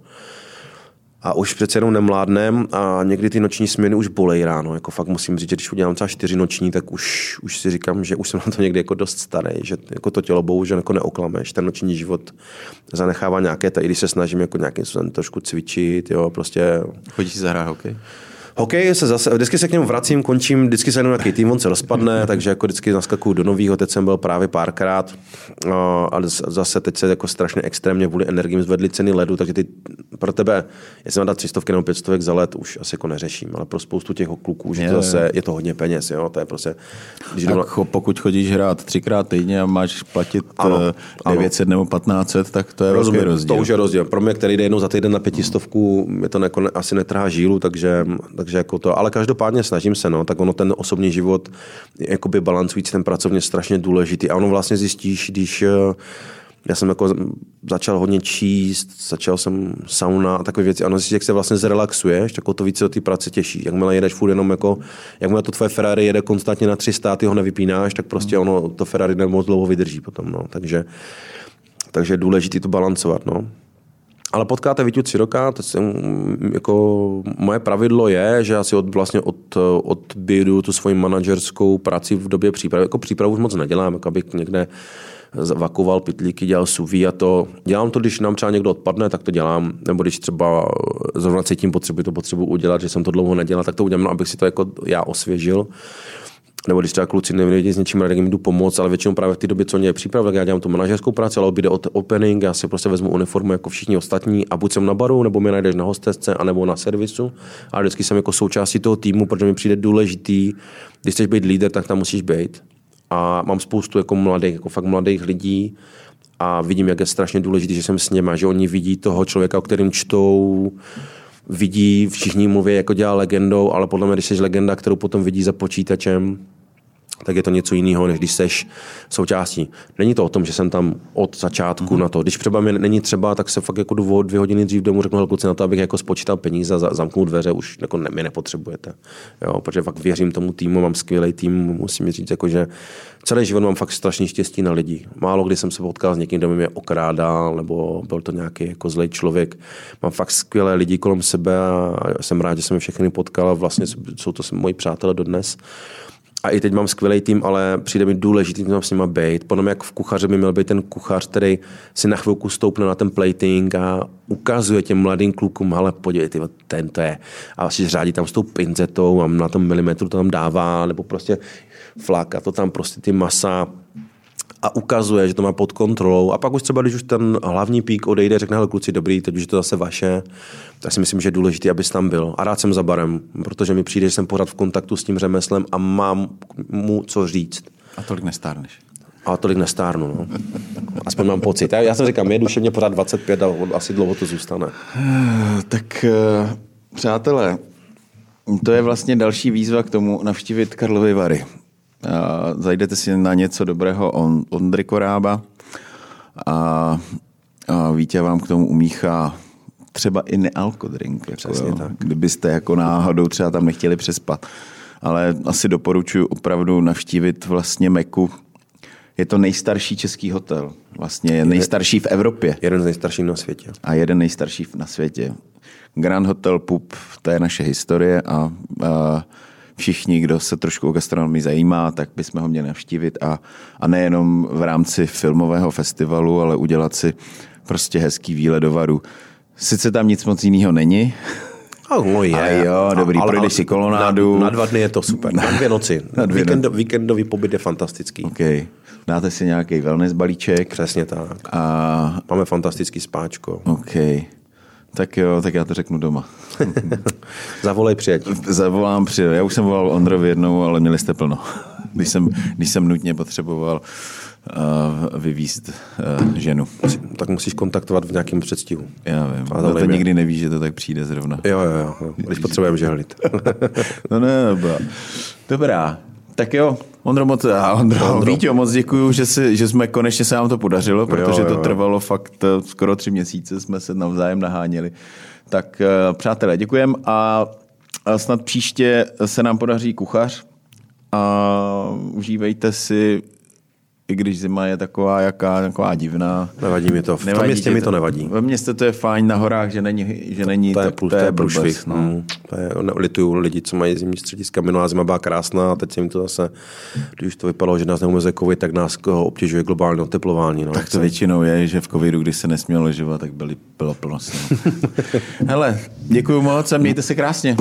a už přece jenom nemládnem a někdy ty noční směny už bolej ráno. Jako fakt musím říct, že když udělám třeba čtyři noční, tak už, už si říkám, že už jsem na to někdy jako dost starý, že jako to tělo bohužel jako neoklameš. Ten noční život zanechává nějaké, i když se snažím jako nějakým způsobem trošku cvičit, jo, prostě. Chodíš si zahrát hokej? Hokej se zase, vždycky se k němu vracím, končím, vždycky se jenom nějaký tým, on se rozpadne, takže jako vždycky naskakuju do nového, teď jsem byl právě párkrát, ale zase teď se jako strašně extrémně vůli energiím zvedly ceny ledu, takže ty pro tebe, jestli mám dát 300 nebo 500 za let, už asi jako neřeším, ale pro spoustu těch kluků, že je, to zase je to hodně peněz, jo, to je prostě... Když tak dola... pokud chodíš hrát třikrát týdně a máš platit ano, 900 ano. nebo 1500, tak to je Rozumím, rozdíl. To už je rozdíl. Pro mě, který jde jednou za týden na pětistovku, mě to jako asi netrhá žílu, takže, tak takže jako to, ale každopádně snažím se, no, tak ono ten osobní život, jakoby balancující ten pracovně strašně důležitý a ono vlastně zjistíš, když eh, já jsem jako začal hodně číst, začal jsem sauna a takové věci. Ano, jak se vlastně zrelaxuješ, tak o to více o té práce těší. Jakmile jedeš furt jenom jako, jakmile to tvoje Ferrari jede konstantně na 300, ty ho nevypínáš, tak prostě ono, to Ferrari nemoc dlouho vydrží potom. No. Takže, takže je důležité to balancovat. No. Ale potkáte Vítu Ciroka, to jsem, jako moje pravidlo je, že asi od, vlastně od, odbědu tu svoji manažerskou práci v době přípravy. Jako přípravu už moc nedělám, jako abych někde vakoval pitlíky, dělal suví a to. Dělám to, když nám třeba někdo odpadne, tak to dělám, nebo když třeba zrovna cítím potřebu, to potřebu udělat, že jsem to dlouho nedělal, tak to udělám, no, abych si to jako já osvěžil nebo když třeba kluci nevědí s něčím, tak jim jdu pomoct, ale většinou právě v té době, co mě je příprava, tak já dělám tu manažerskou práci, ale jde o opening, já si prostě vezmu uniformu jako všichni ostatní a buď jsem na baru, nebo mě najdeš na hostesce, anebo na servisu. A vždycky jsem jako součástí toho týmu, protože mi přijde důležitý, když chceš být líder, tak tam musíš být. A mám spoustu jako mladých, jako fakt mladých lidí, a vidím, jak je strašně důležité, že jsem s nimi, že oni vidí toho člověka, o kterým čtou, vidí, všichni mluví, jako dělá legendou, ale podle mě, když jsi legenda, kterou potom vidí za počítačem, tak je to něco jiného, než když seš součástí. Není to o tom, že jsem tam od začátku mm-hmm. na to. Když třeba mě není třeba, tak se fakt jako jdu dvě hodiny dřív domů, řeknu kluci na to, abych jako spočítal peníze a zamknul dveře, už jako ne, mě nepotřebujete. Jo, protože fakt věřím tomu týmu, mám skvělý tým, musím říct, jako, že celý život mám fakt strašně štěstí na lidi. Málo kdy jsem se potkal s někým, kdo mě okrádal, nebo byl to nějaký jako zlej člověk. Mám fakt skvělé lidi kolem sebe a jsem rád, že jsem je všechny potkal a vlastně jsou to moji přátelé dodnes. A i teď mám skvělý tým, ale přijde mi důležitý tam s nima být. Potom jak v kuchaři by měl být ten kuchař, který si na chvilku stoupne na ten plating a ukazuje těm mladým klukům, ale podívejte, ten to je. A si řádí tam s tou pinzetou a na tom milimetru to tam dává, nebo prostě fláka to tam prostě ty masa a ukazuje, že to má pod kontrolou. A pak už třeba, když už ten hlavní pík odejde, řekne, hele kluci, dobrý, teď už je to zase vaše, tak si myslím, že je důležité, abys tam byl. A rád jsem za barem, protože mi přijde, že jsem pořád v kontaktu s tím řemeslem a mám mu co říct. A tolik nestárneš. A tolik nestárnu, no. Aspoň mám pocit. Já, já jsem říkám, je duševně pořád 25 a asi dlouho to zůstane. Tak, eh, přátelé, to je vlastně další výzva k tomu navštívit Karlovy Vary. Zajdete si na něco dobrého on, Ondry Korába a, a Vítě vám k tomu umíchá třeba i nealkodrink. Jako, Přesně tak. Kdybyste jako náhodou třeba tam nechtěli přespat. Ale asi doporučuji opravdu navštívit vlastně Meku. Je to nejstarší český hotel. Vlastně je nejstarší v Evropě Jeden z nejstarších na světě. a jeden nejstarší na světě. Grand Hotel Pup, to je naše historie a, a všichni, kdo se trošku o gastronomii zajímá, tak bychom ho měli navštívit a, a nejenom v rámci filmového festivalu, ale udělat si prostě hezký výlet do Varu. Sice tam nic moc jiného není, A no je. A jo, dobrý, projdeš si kolonádu. Na, na, dva dny je to super. Na dvě noci. Na dvě Víkendo, víkendový pobyt je fantastický. OK. Dáte si nějaký wellness balíček Přesně tak. a Máme fantastický spáčko. OK. Tak jo, tak já to řeknu doma. Zavolej přijeď. Zavolám při... Já už jsem volal Ondrovi jednou, ale měli jste plno. Když jsem, když jsem nutně potřeboval uh, vyvízt uh, ženu. Tak musíš kontaktovat v nějakém předstihu. Já vím. A A zavolej to mě. nikdy neví, že to tak přijde zrovna. Jo, jo, jo. jo. Když potřebujeme žehlit. No ne, dobrá. Dobrá. Tak jo, Ondro moc, a Ondro, Ondro. Víťo, moc děkuju, že, si, že jsme konečně se nám to podařilo, protože jo, to jo. trvalo fakt eh, skoro tři měsíce, jsme se navzájem naháněli. Tak eh, přátelé, děkujem a snad příště se nám podaří kuchař a užívejte si, i když zima je taková, jaká, taková divná. Nevadí mi to. V tom městě mi to nevadí. Ve městě to je fajn, na horách, že není, že není To je, tak- plus, to je průšvih. no. No. To je, lituju lidi, co mají zimní střediska. Minulá zima byla krásná a teď se jim to zase, když už to vypadalo, že nás neumeze covid, tak nás obtěžuje globální oteplování. No. Tak to většinou je, že v covidu, když se nesmělo ležovat, tak byly, bylo plno. Hele, děkuji moc a mějte se krásně.